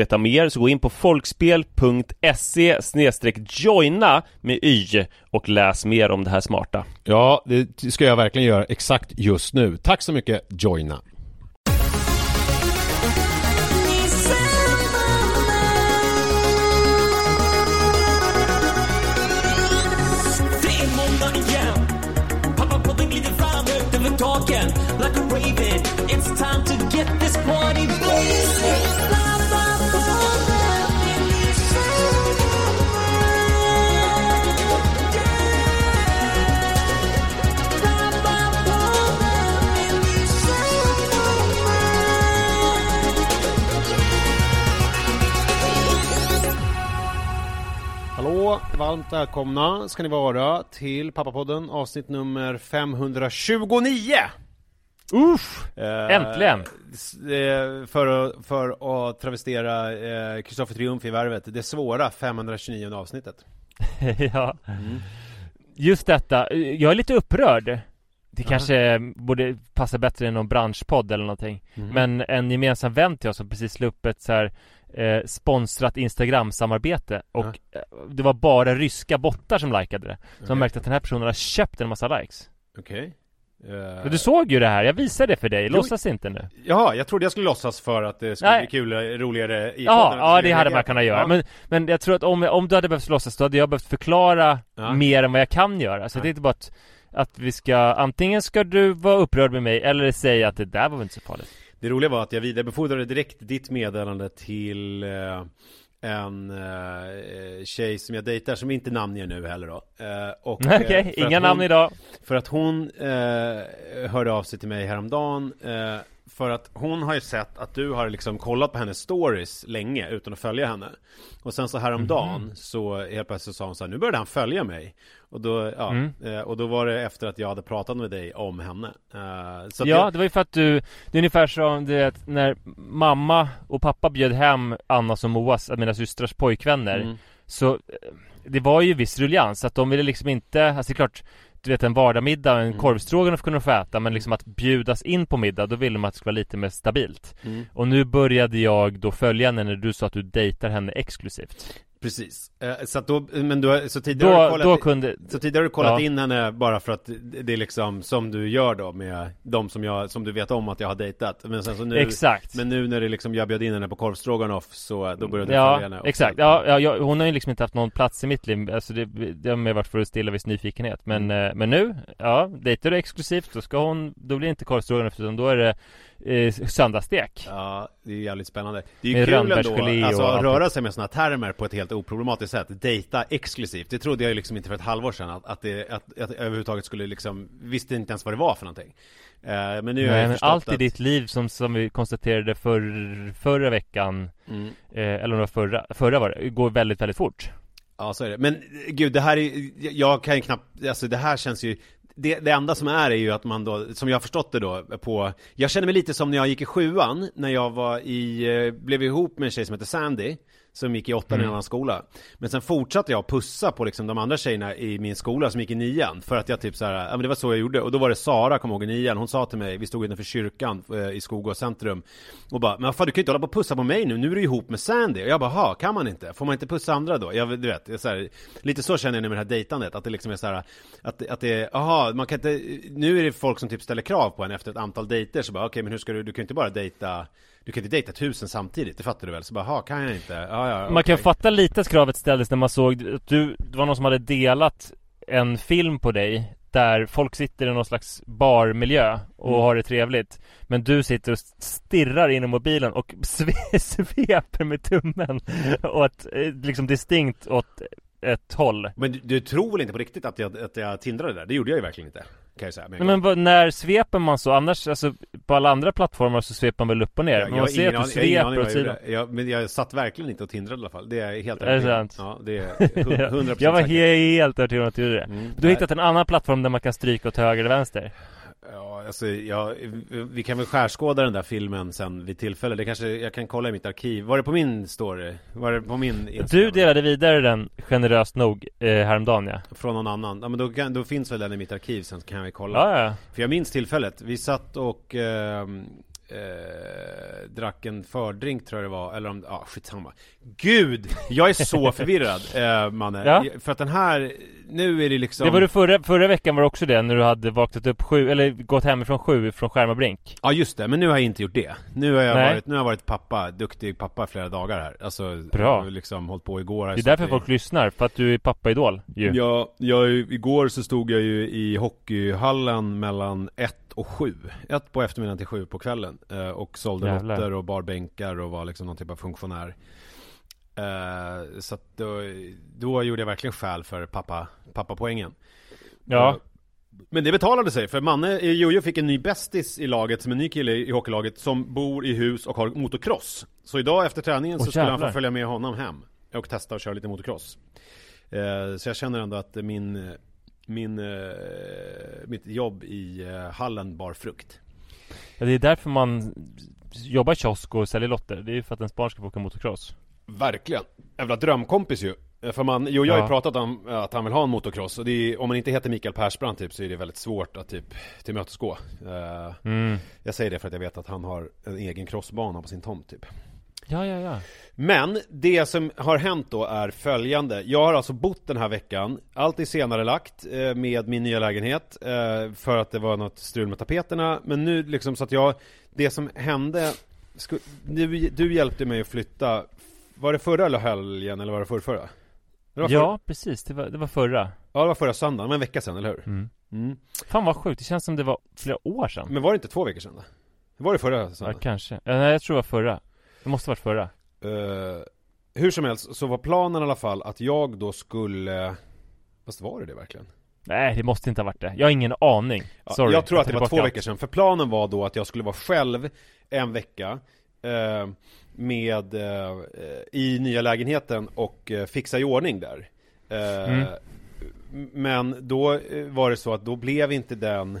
veta mer så gå in på folkspel.se joina med y och läs mer om det här smarta. Ja, det ska jag verkligen göra exakt just nu. Tack så mycket Joina. Hallå, varmt välkomna ska ni vara till Pappapodden avsnitt nummer 529. Uff! Eh, Äntligen! eh, För att, för att travestera eh, Kristoffer Triumf i Värvet, det svåra 529 avsnittet. ja. Just detta, jag är lite upprörd. Det kanske borde passa bättre i någon branschpodd eller någonting. Mhm. Men en gemensam vän till oss som precis la upp ett så här eh, sponsrat Instagram-samarbete och eh, det var bara ryska bottar som likade det. Så man märkte att den här personen har köpt en massa likes. Okej. Eh, Men du såg ju det här, jag visade det för dig, Jo. låtsas inte nu. Jaha, jag trodde jag skulle låtsas för att det skulle Nej. bli kul, roligare i Ja, ja det hade man kunnat göra. Ja. Men, men jag tror att om, om du hade behövt låtsas, då hade jag behövt förklara Ja. mer än vad jag kan göra. Så Ja. det är inte bara att, att vi ska, antingen ska du vara upprörd med mig eller säga att det där var väl inte så farligt. Det roliga var att jag vidarebefordrade direkt ditt meddelande till eh, en eh, tjej som jag dejtar som inte namnger nu heller då. Eh, och, eh, Okej, inga hon- namn idag. För att hon eh, hörde av sig till mig häromdagen eh, För att hon har ju sett att du har liksom kollat på hennes stories länge utan att följa henne Och sen så häromdagen Mhm. så helt plötsligt sa hon så här, nu började han följa mig Och då, ja, Mm. eh, och då var det efter att jag hade pratat med dig om henne eh, så Ja, jag, det var ju för att du, det är ungefär som du vet, när mamma och pappa bjöd hem Annas och Moas, mina systrars pojkvänner Mm. Så eh, det var ju viss ruljans, att de ville liksom inte, alltså det är klart Du vet en vardagsmiddag, en Mm. korvstroganoff kunde de få äta Men liksom att bjudas in på middag, då ville de att det skulle vara lite mer stabilt Mm. Och nu började jag då följa henne när du sa att du dejtar henne exklusivt Precis, eh, så att då, men du, har- så tidigare har du Då, kollat då kunde Så tidigare har du kollat Ja. in henne bara för att det är liksom som du gör då med de som jag, som du vet om att jag har dejtat Men sen så nu Exakt Men nu när det liksom, jag bjöd in henne på korvstroganoff så då började du Ja, följa henne exakt. Ja, ja, jag, hon har ju liksom inte haft någon plats i mitt liv. Alltså det, det har mer varit för att stilla viss nyfikenhet. Men, Mm. eh, men nu, ja, dejtar du exklusivt, då ska hon, då blir det inte korvstroganoff utan då är det eh, söndagsstek. Ja, det är jävligt spännande Det är ju Med kul ändå, alltså att röra sig med sådana termer på ett helt oproblematiskt sätt Dejta exklusivt, det trodde jag ju liksom inte för ett halvår sedan att, att, det, att, att överhuvudtaget skulle liksom, visste inte ens vad det var för någonting eh, Men nu har Nej, jag men allt i att, ditt liv som, som vi konstaterade för, förra veckan, mm. eh, eller om förra, förra var det, går väldigt, väldigt fort. Ja, så är det. Men gud, det här är jag kan ju knappt, alltså det här känns ju det, det enda som är är ju att man då, som jag har förstått det då, på Jag känner mig lite som när jag gick i sjuan, när jag var i, eh, blev ihop med en tjej som heter Sandy. Som gick i åttan i en Mm. annan skola Men sen fortsatte jag pussa på liksom de andra tjejerna i min skola som gick i nian För att jag typ så här, ja men det var så jag gjorde Och då var det Sara, kom jag ihåg, i nian Hon sa till mig, vi stod utanför kyrkan eh, i Skogås centrum Och bara, men fan du kan ju inte hålla på och pussa på mig nu, nu är du ihop med Sandy Och jag bara, ha kan man inte? Får man inte pussa andra då? Jag, du vet, så här, lite så känner jag nu med det här dejtandet Att det liksom är så här, att, att det är, aha, man kan inte Nu är det folk som typ ställer krav på en efter ett antal dejter Så bara, okej men hur ska du, du kan ju inte bara dejta du kan inte dejta tusen samtidigt, det fattar du väl? Så bara, ha kan jag inte? Ja, ja, Man kan fatta lite att kravet ställdes när man såg att du, det var någon som hade delat en film på dig där folk sitter i någon slags barmiljö och Mm. har det trevligt Men du sitter och stirrar in i mobilen och sve- sveper med tummen åt, eh, liksom distinkt åt ett håll Men du, du tror väl inte på riktigt att jag, att jag tindrade där? Det gjorde jag ju verkligen inte Kan jag säga Nej, men vad- när sveper man så? Annars, alltså på alla andra plattformar så sveper man väl upp och ner? jag, men man ser att du sveper åt sidan. jag, Men jag satt verkligen inte och tindrade i alla fall. Det är helt Är det övertygad sant? Ja, det är hu- 100% Jag var helt övertygad om att du gjorde det. Mm, Du har hittat en annan plattform där man kan stryka åt höger eller vänster Ja, alltså, ja, vi kan väl skärskåda den där filmen sen vid tillfälle Det kanske, jag kan kolla i mitt arkiv Var det på min story? Var det på min Instagram? Du delade vidare den generöst nog eh, häromdagen ja Från någon annan? Ja men då, kan, då finns väl den i mitt arkiv sen så kan vi kolla Ja, ja. För jag minns tillfället, vi satt och ehm, eh, drack en fördrink tror jag det var, eller om, ja ah, skitsamma Gud! Jag är så förvirrad eh, Manne, Ja. för att den här, nu är det liksom Det var du förra, förra veckan var det också det när du hade vaknat upp sju, eller gått hemifrån sju från Skärmarbrink Ja just det, men nu har jag inte gjort det Nu har jag, Nej. varit, nu har jag varit pappa, duktig pappa flera dagar här Alltså, Bra. liksom hållit på igår här, Det är därför folk lyssnar, för att du är pappaidol ju Ja, jag, igår så stod jag ju i hockeyhallen mellan ett och sju. Ett på eftermiddagen till sju på kvällen eh, Och sålde Jävlar. lotter och bar bänkar och var liksom någon typ av funktionär. Eh, Så att då, då gjorde jag verkligen skäl för pappa, pappapoängen. Ja, Eh, Men det betalade sig, för Manne, eh, Jojo fick en ny bästis i laget som en ny kille i hockeylaget Som bor i hus och har motocross. Så idag efter träningen Åh, så skulle han få följa med honom hem Och testa och köra lite motocross. Eh, Så jag känner ändå att min, min, eh, mitt jobb i eh, hallen bar frukt Ja, det är därför man jobbar i kiosk och säljer lotter. Det är ju för att ens barn ska få åka motocross. Verkligen. Jävla drömkompis ju. För man, jo jag har ju Ja. pratat om att han vill ha en motocross och det är, om man inte heter Mikael Persbrandt typ så är det väldigt svårt att typ tillmötesgå. Eh, Mm. Jag säger det för att jag vet att han har en egen crossbana på sin tomt typ. Ja, ja, ja. Men det som har hänt då är följande. Jag har alltså bott den här veckan, allt är senare lagt eh, med min nya lägenhet eh, för att det var något strul med tapeterna. Men nu liksom så att jag, det som hände, du, du hjälpte mig att flytta, var det förra eller helgen eller var det förra? förra? Det var förra. Ja, precis. Det var, det var förra. Ja, det var förra söndagen, men en vecka sedan, eller hur? Mm. Mm. Fan vad sjukt. Det känns som det var flera år sedan. Men var det inte två veckor sedan då? Var det förra Ja, söndagen? kanske. Ja, nej, jag tror det var förra. Det måste varit förra. Eh, hur som helst så var planen i alla fall att jag då skulle Fast var det det verkligen? Nej, det måste inte ha varit det. Jag har ingen aning. Ja, Sorry. jag tror att det var två allt. veckor sedan, för planen var då att jag skulle vara själv en vecka eh, Med eh, I nya lägenheten och eh, fixa i ordning där eh, Mm. Men då eh, var det så att då blev inte den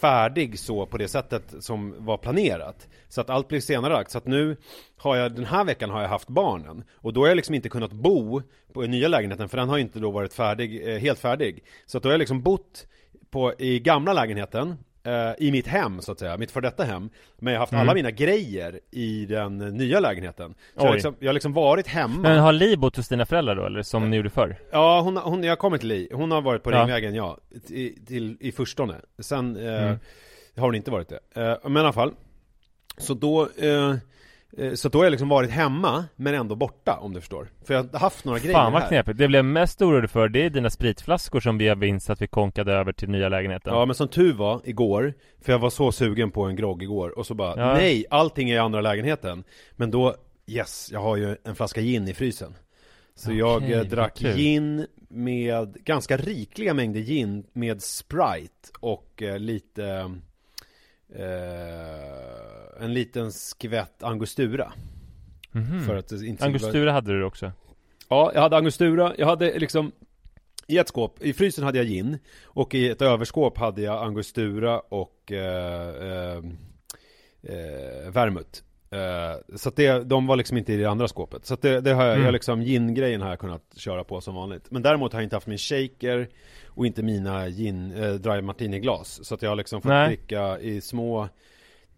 färdig så på det sättet som var planerat. Så att allt blev senare. Lagt, så att nu har jag, den här veckan har jag haft barnen. Och då har jag liksom inte kunnat bo på den nya lägenheten för den har inte då varit färdig, eh, helt färdig. Så att då har jag liksom bott på, i gamla lägenheten i mitt hem så att säga, mitt för detta hem Men jag har haft Mm. alla mina grejer i den eh, nya lägenheten Så jag har, liksom, jag har liksom varit hemma Men har Li bott hos dina föräldrar då, eller som ni gjorde förr? Ja, hon, hon, jag kommer till Li. Hon har varit på Ja. Ringvägen, ja. I, till, i förstone. Sen eh, Mm. har hon inte varit det. Eh, men i alla fall. Så då, eh, eh, så då har jag liksom varit hemma, men ändå borta, om du förstår. För jag har haft några grejer Fan vad här. knepigt. Det blev mest orolig för, det är dina spritflaskor som vi har vinst att vi konkade över till nya lägenheten. Ja, men som tur var, igår, för jag var så sugen på en grogg igår, och så bara, Ja. nej, allting är i andra lägenheten. Men då, yes, jag har ju en flaska gin i frysen. Så Okej, jag eh, drack gin med ganska rikliga mängder gin med Sprite och eh, lite eh, en liten skvätt angostura. Mhm. För att inte Angostura hade du också. Ja, jag hade angostura, jag hade liksom i ett skåp, i frysen hade jag gin och i ett överskåp hade jag angostura och eh, eh, eh, vermouth. Eh, så att det, de var liksom inte i det andra skåpet. Så att det, det har jag, Mm. jag liksom gin-grejen har jag kunnat köra på som vanligt. Men däremot har jag inte haft min shaker och inte mina gin, eh, dry martini-glas. Så att jag har liksom fått Nej. dricka i små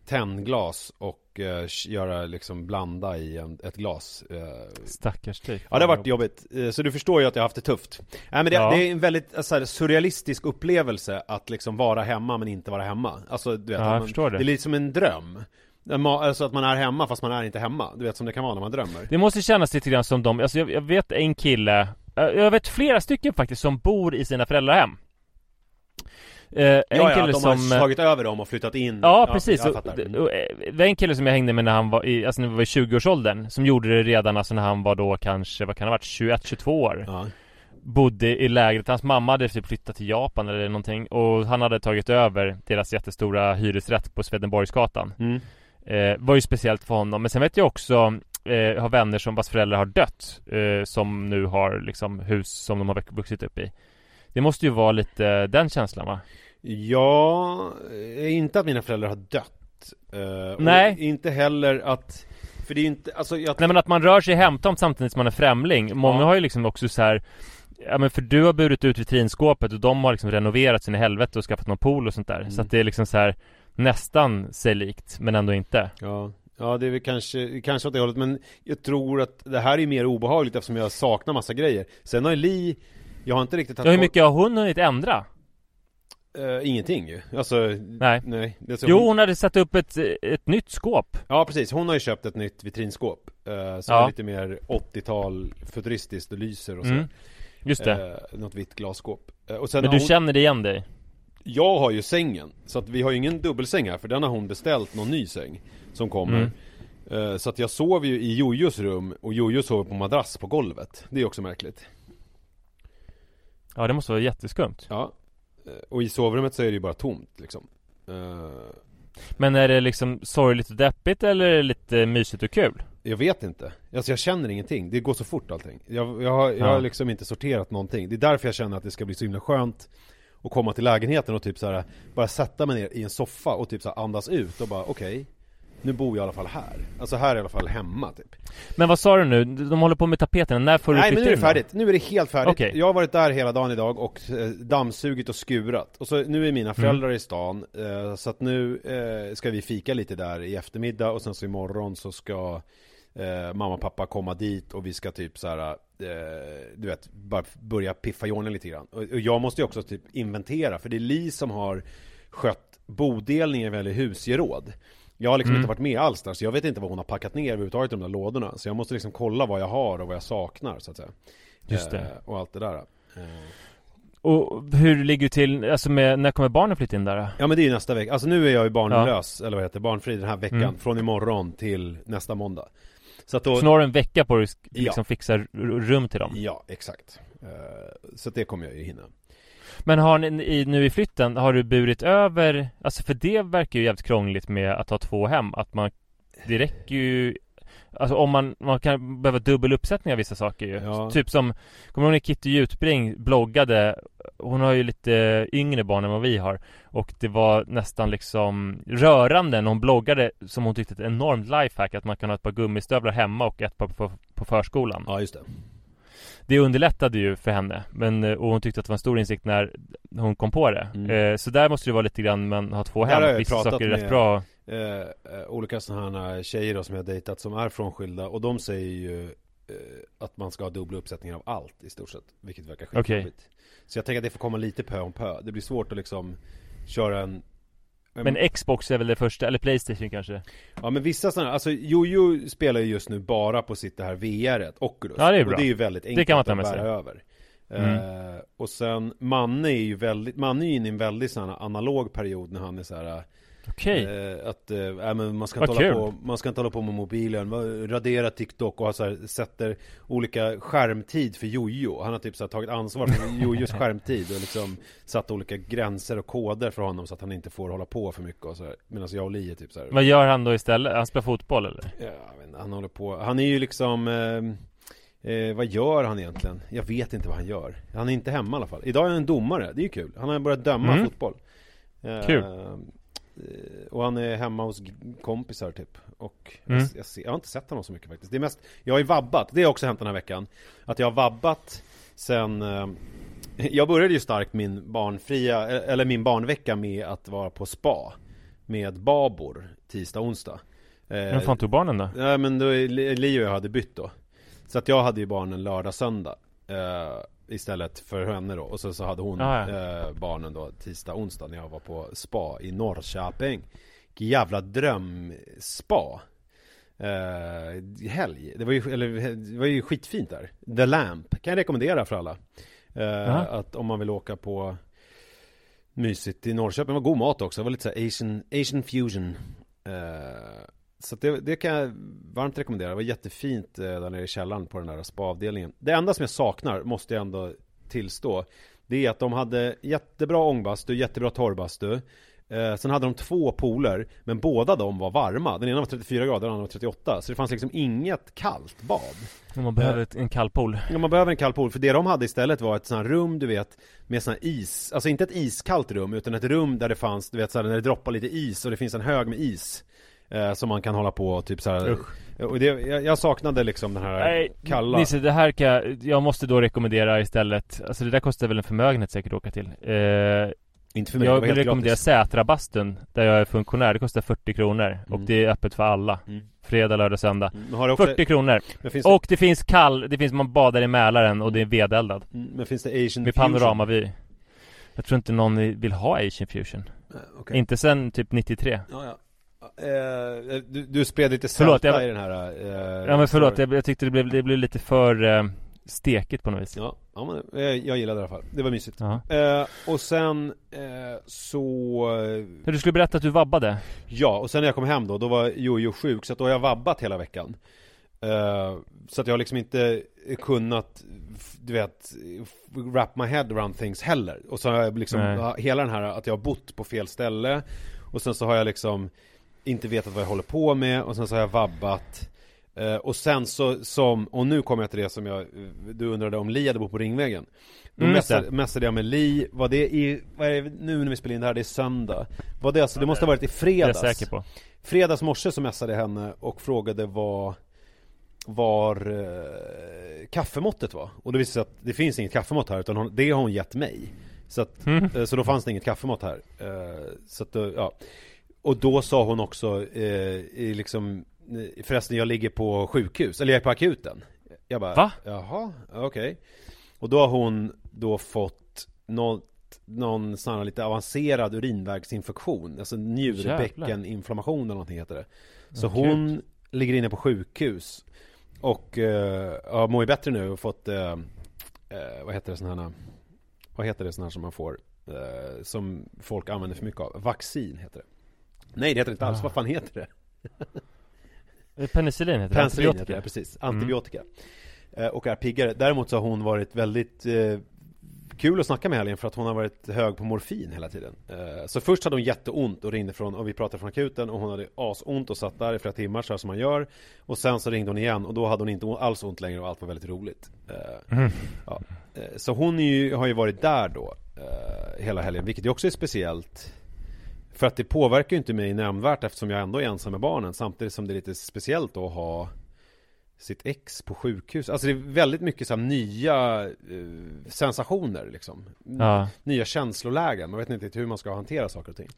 tennglas och eh, göra liksom blanda i en, ett glas. Eh, Stackars dig. Ja det har varit jobbigt, Eh, så du förstår ju att jag har haft det tufft Nej men det, Ja. det är en väldigt eh, så här, surrealistisk upplevelse att liksom vara hemma men inte vara hemma Alltså du vet, Ja, man, förstår det. är lite som en dröm Alltså att man är hemma fast man är inte hemma. Du vet som det kan vara när man drömmer. Det måste kännas lite grann som de, alltså jag, jag vet en kille eh, Jag vet flera stycken faktiskt som bor i sina föräldrahem. Eh, En Ja, ja, kille de som har tagit över dem och flyttat in. Ja, precis, jag fattar. Eh, det var en kille som jag hängde med när han var i, alltså när vi var i 20-årsåldern Som gjorde det redan alltså när han var då kanske, vad kan det ha varit, 21-22 år. Ja. Bodde i lägret, hans mamma hade typ flyttat till Japan eller någonting Och han hade tagit över deras jättestora hyresrätt på Swedenborgsgatan. Mm. Eh, Var ju speciellt för honom, men sen vet jag också eh, Har vänner som vars föräldrar har dött eh, Som nu har liksom hus som de har vuxit upp i Det måste ju vara lite den känslan va? Ja, eh, inte att mina föräldrar har dött eh, Nej. Inte heller att För det är ju inte, alltså jag, Nej men att man rör sig hemtomt samtidigt som man är främling Många Ja. har ju liksom också så här Ja men för du har burit ut vitrinskåpet och de har liksom renoverat sin helvete och skaffat någon pool och sånt där Så Mm. att det är liksom så här Nästan sig likt men ändå inte Ja, ja det är väl kanske, kanske åt det hållet men jag tror att det här är mer obehagligt eftersom jag saknar massa grejer Sen har ju Li, jag har inte riktigt Ja hur mycket har hon hunnit ändra? Eh, ingenting ju, alltså Nej. nej det är så Jo hon hade satt upp ett, ett nytt skåp Ja precis, hon har ju köpt ett nytt vitrinskåp eh, Som Ja. är lite mer 80-tal futuristiskt och lyser och så mm. Just det eh, Något vitt glasskåp sen Men du hon, känner det igen dig? Jag har ju sängen, så att vi har ju ingen dubbelsäng här för den har hon beställt någon ny säng Som kommer. Mm. Eh, Så att jag sover ju i Jojos rum och Jojo sover på madrass på golvet. Det är också märkligt. Ja det måste vara jätteskumt. Ja. Eh, Och i sovrummet så är det ju bara tomt liksom. Eh, Men är det liksom sorgligt och deppigt eller är det lite mysigt och kul? Jag vet inte, alltså jag känner ingenting, det går så fort allting. Jag, jag, har, jag Ja. har liksom inte sorterat någonting. Det är därför jag känner att det ska bli så himla skönt och komma till lägenheten och typ så här bara sätta mig ner i en soffa och typ så här andas ut och bara okej nu bor jag i alla fall här. Alltså här är jag i alla fall hemma typ. Men vad sa du nu? De håller på med tapeten, när får du Nej men nu är det färdigt, nu är det helt färdigt. Okej. Jag har varit där hela dagen idag och eh, dammsugit och skurat. Och så nu är Mm. mina föräldrar i stan, eh, så att nu eh, ska vi fika lite där i eftermiddag och sen så imorgon så ska eh, mamma och pappa komma dit och vi ska typ så här, eh, du vet, bara börja piffa ordning lite grann. Och, och jag måste ju också typ inventera, för det är Li som har skött bodelningen gäller husgeråd. Jag har liksom Mm. inte varit med alls där, så jag vet inte vad hon har packat ner överhuvudtaget i de där lådorna. Så jag måste liksom kolla vad jag har och vad jag saknar, så att säga. Just det. Eh, och allt det där. Eh, Och hur ligger du till, alltså med, när kommer barnen flytta in där då? Ja men det är ju nästa vecka, alltså nu är jag ju barnlös, eller vad heter barnfri den här veckan, Mm. från imorgon till nästa måndag. Så att då, Så nu har du en vecka på dig att Ja. liksom fixa r- rum till dem? ja exakt. Eh, så att det kommer jag ju hinna. Men har ni nu i flytten, har du burit över, alltså för det verkar ju jävligt krångligt med att ha två hem, att man, det räcker ju Alltså om man, man kan behöva dubbel uppsättning av vissa saker ju. Ja. Typ som, kommer du ihåg när Kitty Jutbring bloggade Hon har ju lite yngre barn än vad vi har Och det var nästan liksom rörande när hon bloggade som hon tyckte ett enormt lifehack Att man kan ha ett par gummistövlar hemma och ett par på, på förskolan Ja just det. det underlättade ju för henne men, eh, och hon tyckte att det var en stor insikt när hon kom på det Mm. eh, Så där måste det vara lite grann man har två hem Vissa saker är rätt bra Eh, eh, olika sådana här tjejer då som jag dejtat som är frånskilda och de säger ju eh, att man ska ha dubbla uppsättningar av allt i stort sett. Vilket verkar skitjobbigt. Så jag tänker att det får komma lite pö om pö. Det blir svårt att liksom köra en Men Xbox är väl det första, eller Playstation kanske? Ja men vissa sådana, alltså Jojo spelar ju just nu bara på sitt det här VR, Oculus. Ja, det är Och bra. det är ju väldigt enkelt kan man ta att med bära sig. över. Mm. Eh, och sen Manne är ju väldigt, Manne är ju inne i en väldigt sån analog period när han är så här. Okej Eh, att, eh, äh, men man ska inte hålla på, man ska inte hålla på med mobilen, radera TikTok och ha så här, sätter olika skärmtid för Jojo. Han har typ så här, tagit ansvar för Jojos skärmtid och liksom satt olika gränser och koder för honom så att han inte får hålla på för mycket och så här. Medan jag och Li är typ så här. Vad gör han då istället? Han spelar fotboll eller? Ja, inte, han håller på, han är ju liksom eh, eh, Vad gör han egentligen? Jag vet inte vad han gör Han är inte hemma i alla fall Idag är han en domare, det är ju kul Han har börjat döma Mm. fotboll Eh, Kul. Eh, Och han är hemma hos kompisar typ. Och Mm. jag, jag, ser, jag har inte sett honom så mycket faktiskt. Det är mest, jag har ju vabbat, det har också hänt den här veckan. Att jag har vabbat sen eh, Jag började ju starkt min barnfria, eller min barnvecka med att vara på spa Med babor tisdag, onsdag. Eh, Vem fan tog barnen då? Ja men då, Li och jag hade bytt då. Så att jag hade ju barnen lördag, söndag. Eh, Istället för henne då. Och så, så hade hon Ah, ja. eh, barnen då tisdag, onsdag när jag var på spa i Norrköping. Jävla drömspa. Eh, Helg, det var, ju, eller, det var ju skitfint där. The Lamp, kan jag rekommendera för alla. Eh, Ja. Att om man vill åka på Mysigt i Norrköping, det var god mat också, det var lite så Asian, Asian fusion. Eh, så det, det kan jag varmt rekommendera. Det var jättefint eh, där nere i källaren på den där spaavdelningen. Det enda som jag saknar, måste jag ändå tillstå, det är att de hade jättebra ångbastu, jättebra torrbastu. Eh, sen hade de två pooler, men båda de var varma. Den ena var 34 grader, den andra var 38. Så det fanns liksom inget kallt bad. Om man behöver ett, en kall pool Ja, man behöver en kall pool, för det de hade istället var ett sånt här rum, du vet, med sån här is, alltså inte ett iskallt rum, utan ett rum där det fanns, du vet, så här, när det droppar lite is och det finns en hög med is. Eh, som man kan hålla på och typ så här. Och det, jag, jag saknade liksom den här Nej, kalla. Nisse, det här kan jag, jag måste då rekommendera istället Alltså det där kostar väl en förmögenhet säkert att åka till eh, Inte för mig, det Jag vill rekommendera. Sätrabastun Där jag är funktionär, det kostar 40 kronor Och Mm. det är öppet för alla Mm. Fredag, lördag, söndag Mm, det också, 40 kronor men finns Och det finns kall, det finns man badar i Mälaren och det är vedeldad det, mm, men finns det Asian Med fusion? panoramavy Jag tror inte någon vill ha Asian fusion okej. Inte sen typ 93 Ja, ja. Eh, du, du spred lite Förlåt, jag- i den här eh, Ja men förlåt, jag, jag tyckte det blev, det blev lite för eh, stekigt på något vis Ja, ja men, jag, jag gillade det i alla fall. Det var mysigt. Eh, och sen eh, så... eh, du skulle berätta att du vabbade Ja, och sen när jag kom hem då, då var Jojo sjuk, så att då har jag vabbat hela veckan. Eh, så att jag har liksom inte kunnat, du vet, wrap my head around things heller. Och så har jag liksom, Nej. hela den här att jag har bott på fel ställe. Och sen så har jag liksom inte vetat vad jag håller på med. Och sen så har jag vabbat. Eh, och sen så som, och nu kommer jag till det som jag, du undrade om Li hade bott på Ringvägen. Då Mm, messade, messade jag med Li, var det i, vad är det, nu när vi spelar in det här, det är söndag. Var det alltså, det måste ha varit i Det är fredags. jag säker på. Fredags morse så messade jag henne och frågade vad var eh, kaffemåttet var. Och det visade sig att det finns inget kaffemått här utan hon, det har hon gett mig. Så, att, Mm. eh, så då fanns det inget kaffemått här. Eh, så att, eh, ja. Och då sa hon också, eh, liksom, eh, förresten jag ligger på sjukhus, eller jag är på akuten. Jag bara, Va? jaha, okej. Och då har hon då fått något, någon sån här lite avancerad urinvägsinfektion, alltså njurbäckeninflammation eller någonting heter det. Så Åh, hon ligger inne på sjukhus och eh, ja, mår ju bättre nu och fått, eh, eh, vad heter det sån här, vad heter det sån här som man får, eh, som folk använder för mycket av? Vaccin heter det. Nej det heter det inte alls, Ah. vad fan heter det? Penicillin heter det, Penicillin heter antibiotika. det, precis. Antibiotika. Eh, Och är piggare. Däremot så har hon varit väldigt eh, kul att snacka med helgen för att hon har varit hög på morfin hela tiden. Eh, så först hade hon jätteont och ringde från, och vi pratade från akuten och hon hade asont och satt där i flera timmar så här som man gör. Och sen så ringde hon igen och då hade hon inte alls ont längre och allt var väldigt roligt. Eh, Mm. ja. Eh, Så hon ju, har ju varit där då eh, hela helgen, vilket ju också är speciellt. För att det påverkar ju inte mig nämnvärt eftersom jag ändå är ensam med barnen samtidigt som det är lite speciellt då att ha sitt ex på sjukhus. Alltså det är väldigt mycket så nya eh, sensationer liksom. Ja. Nya känslolägen. Man vet inte hur man ska hantera saker och ting.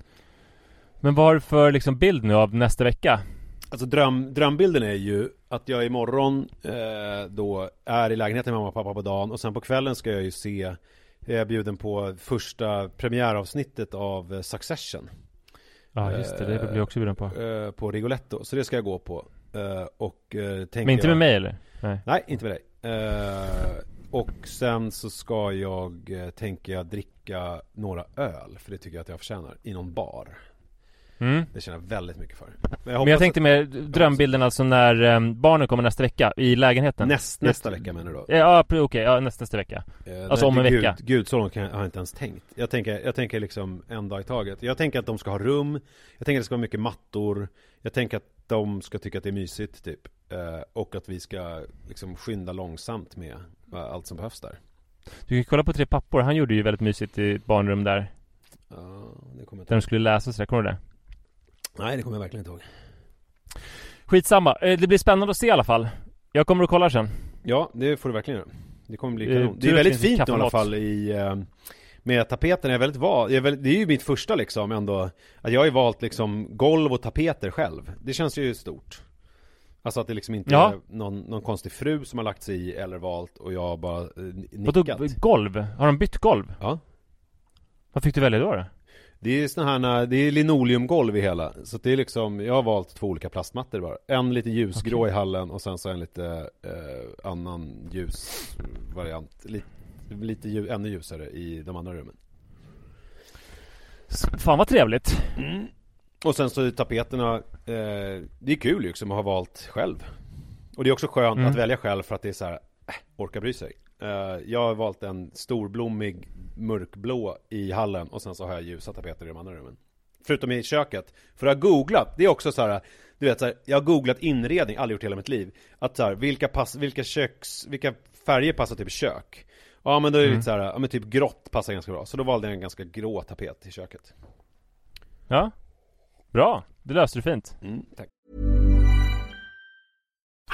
Men vad har du för liksom bild nu av nästa vecka? Alltså dröm, drömbilden är ju att jag imorgon eh, då är i lägenheten med mamma och pappa på dagen och sen på kvällen ska jag ju se jag är bjuden på första premiäravsnittet av eh, Succession Ja just det, det blir jag också bjuden på. eh, På Rigoletto, så det ska jag gå på eh, Och eh, tänker Men inte jag... med mig eller? Nej. Nej, inte med dig. Eh, och sen så ska jag, eh, tänker jag, dricka några öl. För det tycker jag att jag förtjänar. I någon bar. Mm. Det känner jag väldigt mycket för. Men jag, Men jag tänkte med drömbilden alltså när um, barnen kommer nästa vecka i lägenheten. näst, nästa vecka menar du då? Ja, okej, okay, ja nästa, nästa vecka. Eh, Alltså om en gud, vecka. Gud, så långt kan jag, har jag inte ens tänkt. Jag tänker, jag tänker liksom en dag i taget. Jag tänker att de ska ha rum. Jag tänker att det ska vara mycket mattor. Jag tänker att de ska tycka att det är mysigt typ. Eh, och att vi ska liksom skynda långsamt med eh, allt som behövs där. Du kan kolla på Tre pappor, han gjorde ju väldigt mysigt i barnrum där. Ja, det kommer jag Där de inte skulle läsa sådär, kommer du det? Nej, det kommer jag verkligen inte ihåg. Skitsamma, Eh, det blir spännande att se i alla fall. Jag kommer att kolla sen. Ja, det får du verkligen göra. Det kommer bli Eh, kanon. Det är väldigt fint i alla fall i eh, med tapeten är väldigt val, det är, väl, det är ju mitt första liksom ändå Att jag har ju valt liksom golv och tapeter själv Det känns ju stort Alltså att det liksom inte Ja. är någon, någon konstig fru som har lagt sig i eller valt och jag har bara eh, Vadå, nickat golv? Har de bytt golv? Ja Vad fick du välja då? då? Det är såna här, det är linoleumgolv i hela. Så det är liksom, jag har valt två olika plastmattor bara. En lite ljusgrå i hallen och sen så en lite eh, annan ljus variant. Lite, lite ljus, ännu ljusare i de andra rummen. Fan vad trevligt. Och sen så är tapeterna, eh, det är kul liksom att ha valt själv. Och det är också skönt Mm. att välja själv för att det är så här, äh, orka bry sig Jag har valt en storblommig mörkblå i hallen och sen så har jag ljusa tapeter i de andra rummen Förutom i köket, för jag har googlat, det är också så här Du vet så här, jag har googlat inredning, aldrig gjort hela mitt liv Att så här, vilka, pass, vilka köks, vilka färger passar typ kök? Ja men då är det Mm. lite så här, ja men typ grått passar ganska bra Så då valde jag en ganska grå tapet i köket Ja. Bra, det löste du fint. mm, Tack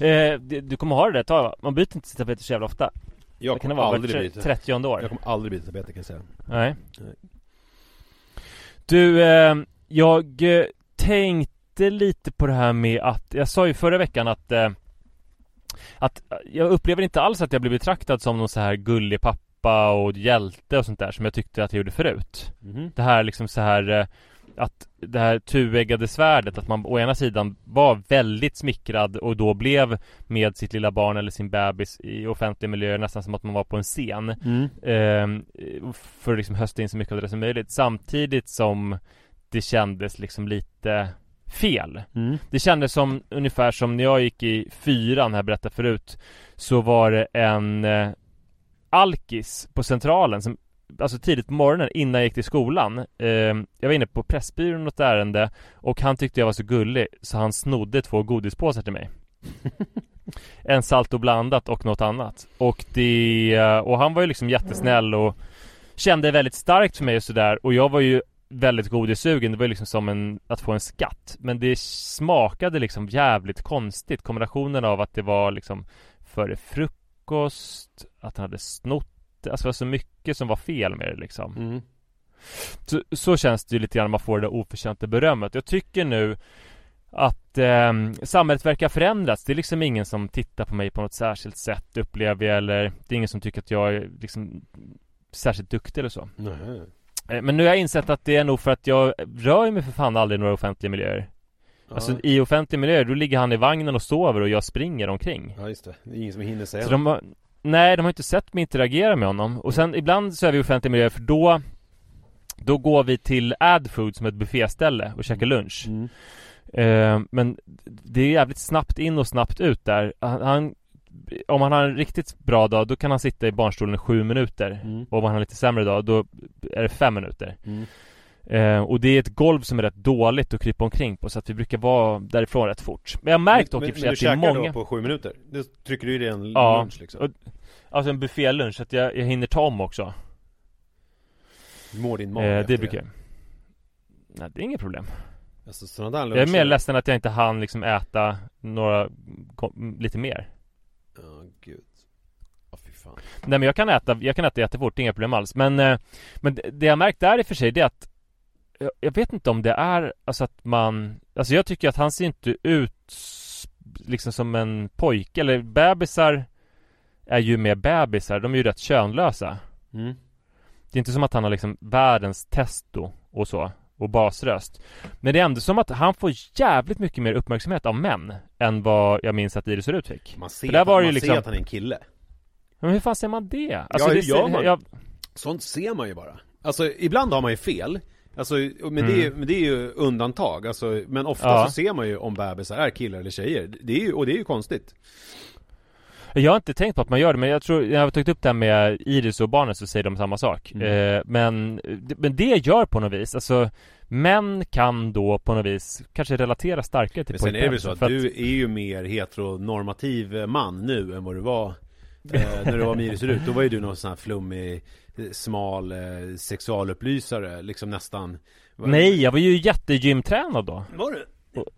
Eh, du kommer ha det där ett tag va? Man byter inte tapeter så jävla ofta. Jag Det kan det vara? aldrig byta. 30 år? Jag kommer aldrig byta tapeter kan jag säga. Nej. Nej. Du, eh, jag tänkte lite på det här med att Jag sa ju förra veckan att eh, Att eh, jag upplever inte alls att jag blir betraktad som någon så här gullig pappa och hjälte och sånt där som jag tyckte att jag gjorde förut. Mhm. Det här liksom så här eh, Att det här tueggade svärdet att man å ena sidan var väldigt smickrad och då blev med sitt lilla barn eller sin bebis i offentliga miljöer nästan som att man var på en scen Mm. Ehm, För att liksom hösta in så mycket av det som möjligt Samtidigt som det kändes liksom lite fel Mm. Det kändes som ungefär som när jag gick i fyran här berättade förut Så var det en eh, alkis på centralen som Alltså tidigt på morgonen innan jag gick till skolan Ehm, Jag var inne på Pressbyrån något ärende Och han tyckte jag var så gullig Så han snodde två godispåsar till mig. En salt och blandat och något annat. Och det Och han var ju liksom jättesnäll och Kände väldigt starkt för mig och sådär Och jag var ju väldigt godissugen. Det var ju liksom som en Att få en skatt. Men det smakade liksom jävligt konstigt. Kombinationen av att det var liksom Före frukost Att han hade snott det Alltså det var så mycket som var fel med det liksom. Mm. så, så känns det ju lite grann när man får det där oförtjänta berömmet. Jag tycker nu att eh, samhället verkar förändras. Det är liksom ingen som tittar på mig på något särskilt sätt upplever jag eller Det är ingen som tycker att jag är liksom Särskilt duktig eller så. Eh, Men nu har jag insett att det är nog för att jag rör mig för fan aldrig i några offentliga miljöer. Alltså i offentliga miljöer, då ligger han i vagnen och sover och jag springer omkring. Ja just det, det är ingen som hinner säga Så de har, nej de har inte sett mig interagera med honom Och sen ibland så är vi i offentliga miljöer för då Då går vi till Adfood som är ett bufféställe och käkar lunch Mm. eh, Men det är jävligt snabbt in och snabbt ut där han, han Om han har en riktigt bra dag då kan han sitta i barnstolen i sju minuter Mm. Och om han har en lite sämre dag då är det fem minuter Mm. Eh, Och det är ett golv som är rätt dåligt att krypa omkring på så att vi brukar vara därifrån rätt fort. Men jag har märkt dock i och för sig men att du det är många då på sju minuter? Då trycker du i dig en Ja, lunch liksom? och, alltså en buffélunch så att jag, jag hinner ta om också. Mår din mage eh, Det brukar jag Nej det är inget problem. Alltså sådana där Jag är mer luncher- ledsen att jag inte hann liksom äta några, lite mer. Ja, gud. Fy fan. Nej men jag kan äta, jag kan äta jättefort, inga problem alls. Men, eh, men det- det jag märkt där i och för sig det är att jag, jag vet inte om det är, alltså att man Alltså jag tycker att han ser inte ut Liksom som en pojke, eller bebisar Är ju mer bebisar, de är ju rätt könlösa mm. Det är inte som att han har liksom världens testo och så och basröst Men det är ändå som att han får jävligt mycket mer uppmärksamhet av män Än vad jag minns att Iris Rut fick Man ser, att, man ju ser liksom att han är en kille Men hur fan ser man det? Ja, hur det gör man? Jag, Sånt ser man ju bara Alltså ibland har man ju fel Alltså, men, det är, men det är ju undantag, alltså, men ofta Mm. Ja. så ser man ju om bebisar är killar eller tjejer Det är ju, och det är ju konstigt Jag har inte tänkt på att man gör det men jag tror, när jag har tagit upp det här med Iris och barnen så säger de samma sak Mm. eh, men, men det gör på något vis, alltså Män kan då på något vis kanske relatera starkare till Men sen är det så att för du är ju mer heteronormativ man nu än vad du var eh, När du var med Iris ut, då var ju du någon sån här flummig eh, Smal eh, sexualupplysare, liksom nästan. Nej, jag var ju jättegymtränad då. Var du?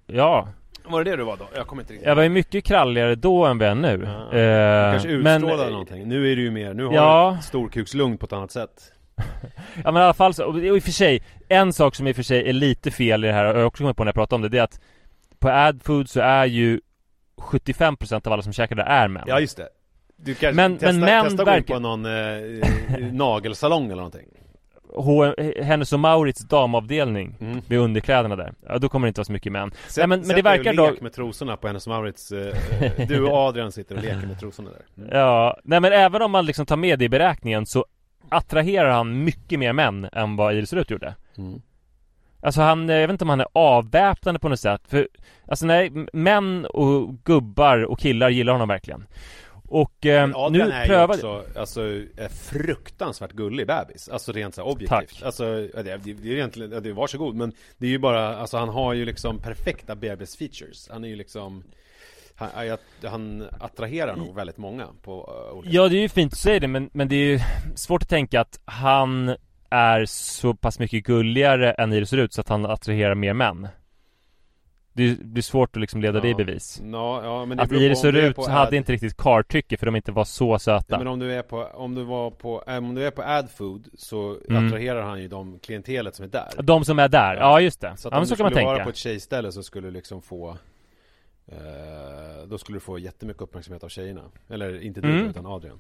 Ja, Var det det du var då? Jag kommer inte riktigt jag var ju mycket kralligare då än vad jag är nu. Ja. eh, Kanske utstrålade någonting, nu är du ju mer, nu har Ja. du storkukslugn på ett annat sätt. Ja men i alla fall så, och i och för sig En sak som i och för sig är lite fel i det här, och jag har också kommit på när jag pratar om det, det är att På Adfood så är ju 75% av alla som käkar där är män. Ja just det Du kanske Men- testa, men män testa gå verkar- på någon eh, nagelsalong eller någonting Hennes och Maurits damavdelning Mm. Vid underkläderna där, ja då kommer det inte vara så mycket män Sätt, Nej men, men det verkar då lek med trosorna på hennes och Maurits eh, Du och Adrian sitter och leker med trosorna där mm. Ja, nej men även om man liksom tar med det i beräkningen så Attraherar han mycket mer män än vad Iris Rut gjorde Mm. Alltså han, jag vet inte om han är avväpnande på något sätt för Alltså nej, män och gubbar och killar gillar honom verkligen Och eh, nu Adrian är prövade ju också, alltså, är fruktansvärt gullig bebis. Alltså rent så här objektivt. Tack. Alltså, det, det, det är egentligen, det är varsågod Men det är ju bara, alltså han har ju liksom perfekta bebis features. Han är ju liksom han, han attraherar nog väldigt många på uh, olika Ja det är ju fint att säga det men, men det är ju svårt att tänka att han är så pass mycket gulligare än Iris Rut så att han attraherar mer män Det blir svårt att liksom leda det i Ja. bevis Ja, ja men det Att Iris om och du är Rut hade ad- inte riktigt kartycke för de inte var så söta Ja, men om du är på, om du var på, äh, om du är på AdFood så Mm. attraherar han ju de klientelet som är där De som är där, ja, just det. Så att Ja, om men så du kan man skulle vara tänka. på ett tjejställe så skulle du liksom få eh, Då skulle du få jättemycket uppmärksamhet av tjejerna Eller inte du Mm. utan Adrian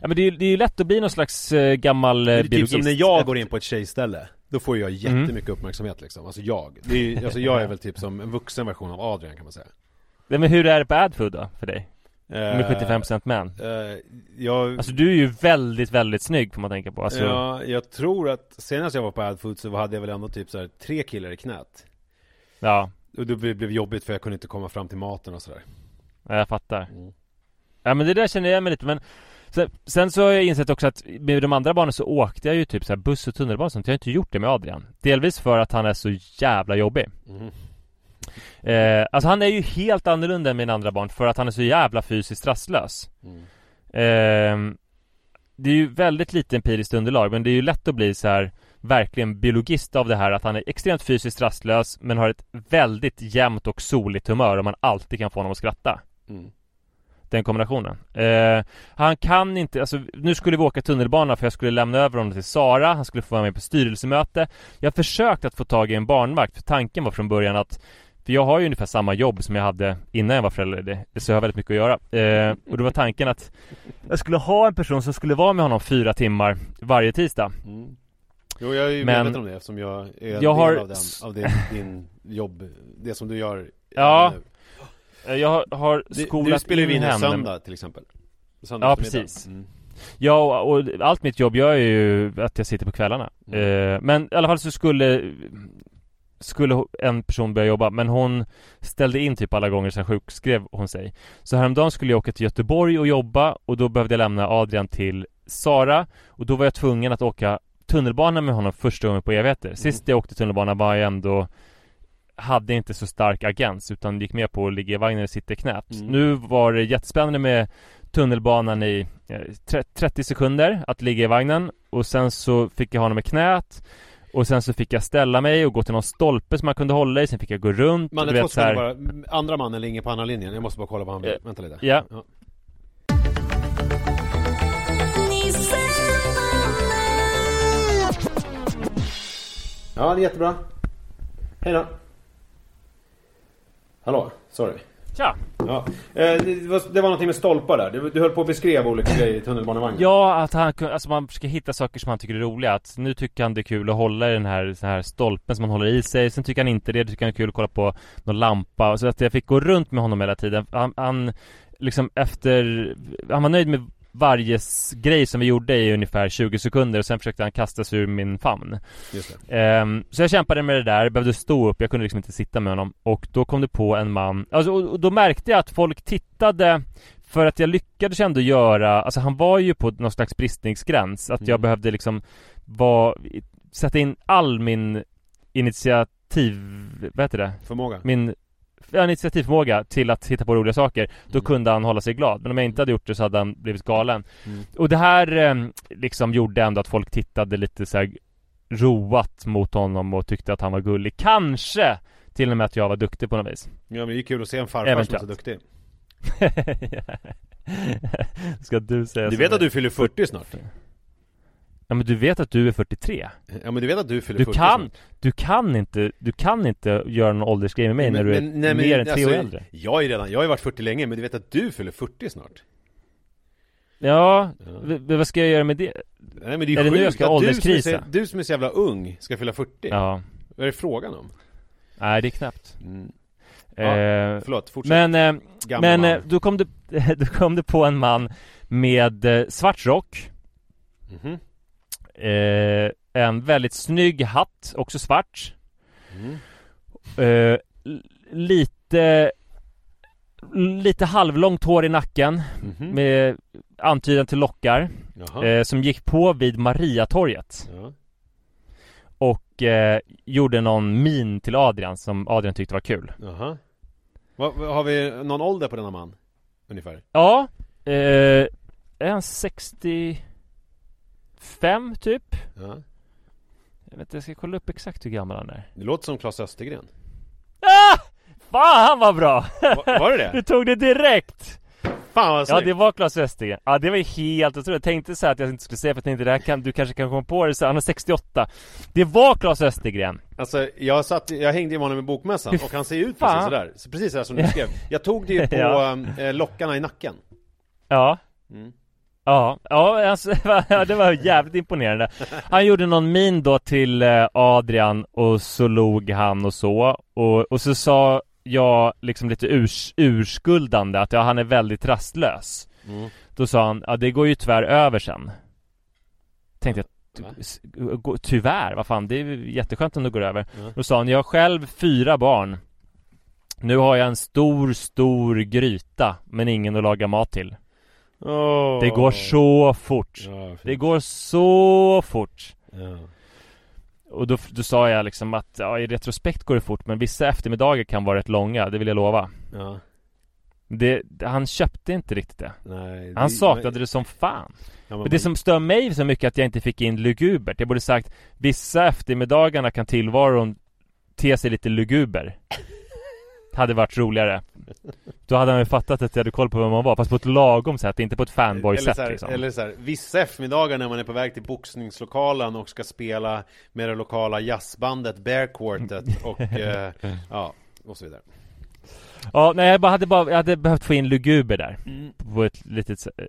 Ja men det är ju det är lätt att bli någon slags eh, gammal Det eh, är typ biologist som när jag går in på ett tjejställe Då får jag Mm. jättemycket uppmärksamhet liksom Alltså jag det är, Alltså jag är väl typ som en vuxen version av Adrian kan man säga Nej, men hur är det på Adfood då, för dig? Eh, Med 75% män? eh, jag, Alltså du är ju väldigt, väldigt snygg får man tänka på alltså, Ja, jag tror att senast jag var på AdFood så hade jag väl ändå typ så här tre killar i knät ja, Och det blev jobbigt för jag kunde inte komma fram till maten och sådär jag fattar Mm. Ja men det där känner jag mig lite men sen, sen så har jag insett också att med de andra barnen så åkte jag ju typ så här buss och tunnelbana och sånt. Jag har inte gjort det med Adrian Delvis för att han är så jävla jobbig Mhm. eh, Alltså han är ju helt annorlunda än mina andra barn för att han är så jävla fysiskt rastlös Mm. eh, Det är ju väldigt lite empiriskt underlag men det är ju lätt att bli så här Verkligen biologist av det här att han är extremt fysiskt rastlös men har ett väldigt jämnt och soligt humör och man alltid kan få honom att skratta Mm. Den kombinationen. Eh, han kan inte, alltså nu skulle vi åka tunnelbana för jag skulle lämna över honom till Sara, han skulle få vara med på styrelsemöte. Jag har försökt att få tag i en barnvakt, för tanken var från början att för jag har ju ungefär samma jobb som jag hade innan jag var föräldraledig, så jag har väldigt mycket att göra. Eh, och då var tanken att jag skulle ha en person som skulle vara med honom fyra timmar varje tisdag. Mm. Jo, jag är ju Men- medveten om det eftersom jag är en Jag del har- av, den, av det, din jobb, det som du gör Ja, nu. Eh, Jag har, har skolat du spelar ju in in en henne. söndag till exempel Söndag Ja, precis. mm. Ja, och allt mitt jobb gör ju att jag sitter på kvällarna. Mm. Eh, men i alla fall så skulle skulle en person börja jobba, men hon ställde in typ alla gånger sen sjukskrev hon sig. Så häromdagen skulle jag åka till Göteborg och jobba och då behövde jag lämna Adrian till Sara och då var jag tvungen att åka tunnelbana med honom första gången på evigheter. Sist jag åkte tunnelbana var jag ändå hade inte så stark agens utan gick med på att ligga i vagnen och sitta i knät. Mm. Nu var det jättespännande med tunnelbanan i eh, tre- 30 sekunder att ligga i vagnen och sen så fick jag ha honom i knät och sen så fick jag ställa mig och gå till någon stolpe som man kunde hålla i, sen fick jag gå runt Man och är du två här, bara, andra mannen ringer på andra linjen. Jag måste bara kolla vad han vill, Eh, vänta lite. ja. Ja, det är jättebra. Hej då Hallå, sorry. Tja! Ja, eh, det, var, det var någonting med stolpar där, du, höll på att beskriva olika grejer i tunnelbanevagnen Ja, att han alltså man försöker hitta saker som han tycker är roliga. Att nu tycker han det är kul att hålla i den här, så här stolpen som han håller i sig. Sen tycker han inte det, då tycker han det är kul att kolla på någon lampa. Så att jag fick gå runt med honom hela tiden. Han, han liksom efter, han var nöjd med varje grej som vi gjorde i ungefär 20 sekunder och sen försökte han kasta sig ur min famn Just. Ehm, Så jag kämpade med det där, behövde stå upp, jag kunde liksom inte sitta med honom Och då kom det på en man, alltså, och, och då märkte jag att folk tittade För att jag lyckades ändå göra, alltså han var ju på någon slags bristningsgräns Att jag Mm. behövde liksom vara, sätta in all min initiativ, vad heter det? Förmåga Min ja, initiativförmåga till att hitta på roliga saker Då Mm. kunde han hålla sig glad Men om jag inte hade gjort det så hade han blivit galen Mm. Och det här eh, liksom gjorde ändå att folk tittade lite så här roat mot honom och tyckte att han var gullig Kanske till och med att jag var duktig på något vis Ja men det är kul att se en farfar som är så Eventuellt. duktig Ska du säga Du så? vet att du fyller 40 snart? Ja men du vet att du är 43 Ja men du vet att du fyller Du 40 kan, snart? du kan inte, du kan inte göra någon åldersgrej med mig när du är nej, men, mer än tre alltså, år äldre Jag är redan, jag har ju varit 40 länge men du vet att du fyller 40 snart? Ja, Ja. vad ska jag göra med det? Nej men det är, Är det nu jag ska ålderskrisa? Du som, är du som är så jävla ung ska fylla 40 Ja, Vad är det frågan om? nej det är knappt Mm. eh, Förlåt, fortsätt Men, eh, men man. eh, då kom, det, då kom det på en man med eh, svart rock Mhm. Eh, En väldigt snygg hatt, också svart Mm. eh, Lite Lite halvlångt hår i nacken Mhm. med antydan till lockar eh, Som gick på vid Mariatorget Ja. Och eh, gjorde någon min till Adrian som Adrian tyckte var kul Jaha. Vad, har vi någon ålder på denna man? Ungefär? Ja, eh, är han 65 typ? Ja. Jag vet inte, jag ska kolla upp exakt hur gammal han är Det låter som Claes Östergren ah! Fan vad bra! Var, var det det? Du tog det direkt! Fan vad Ja snyggt! det var Claes Westergren. Ja det var ju helt otroligt. Jag tänkte så att jag inte skulle säga för jag tänkte det här kan, du kanske kan komma på det så han är 68. Det var Claes Westergren. Alltså jag satt, jag hängde ju med honom i bokmässan och han ser ut precis sådär, så precis sådär som du skrev Jag tog det ju på Ja. eh, lockarna i nacken Ja. Mm. Ja, ja alltså, det var jävligt imponerande. Han gjorde någon min då till eh, Adrian och så log han och så. Och, och så sa jag liksom lite urs, urskuldande att ja, han är väldigt rastlös. Mm. Då sa han, ja det går ju tyvärr över sen. Tänkte jag, Va? "S- gå- tyvärr, vad fan, det är jätteskönt om det går över. Ja. Då sa han, jag har själv fyra barn. Nu har jag en stor, stor gryta, men ingen att laga mat till. Åh. Det går så fort. Ja. Det går så fort. ja. Och då, då sa jag liksom att ja, i retrospekt går det fort men vissa eftermiddagar kan vara rätt långa, det vill jag lova. ja, Det, han köpte inte riktigt det. nej Han saknade det som fan. ja, Men det som stör mig så mycket att jag inte fick in lugubert. Jag borde sagt vissa eftermiddagarna kan tillvaron te sig lite luguber. Hade varit roligare. Då hade han ju fattat att jag hade koll på vem man var, fast på ett lagom sätt, inte på ett fanboy-sätt liksom. eller så här, vissa eftermiddagar när man är på väg till boxningslokalen och ska spela med det lokala jazzbandet Bear Quartet och eh, ja, och så vidare Ja, nej jag bara hade bara, jag hade behövt få in luguber där. Mm. På ett litet eh,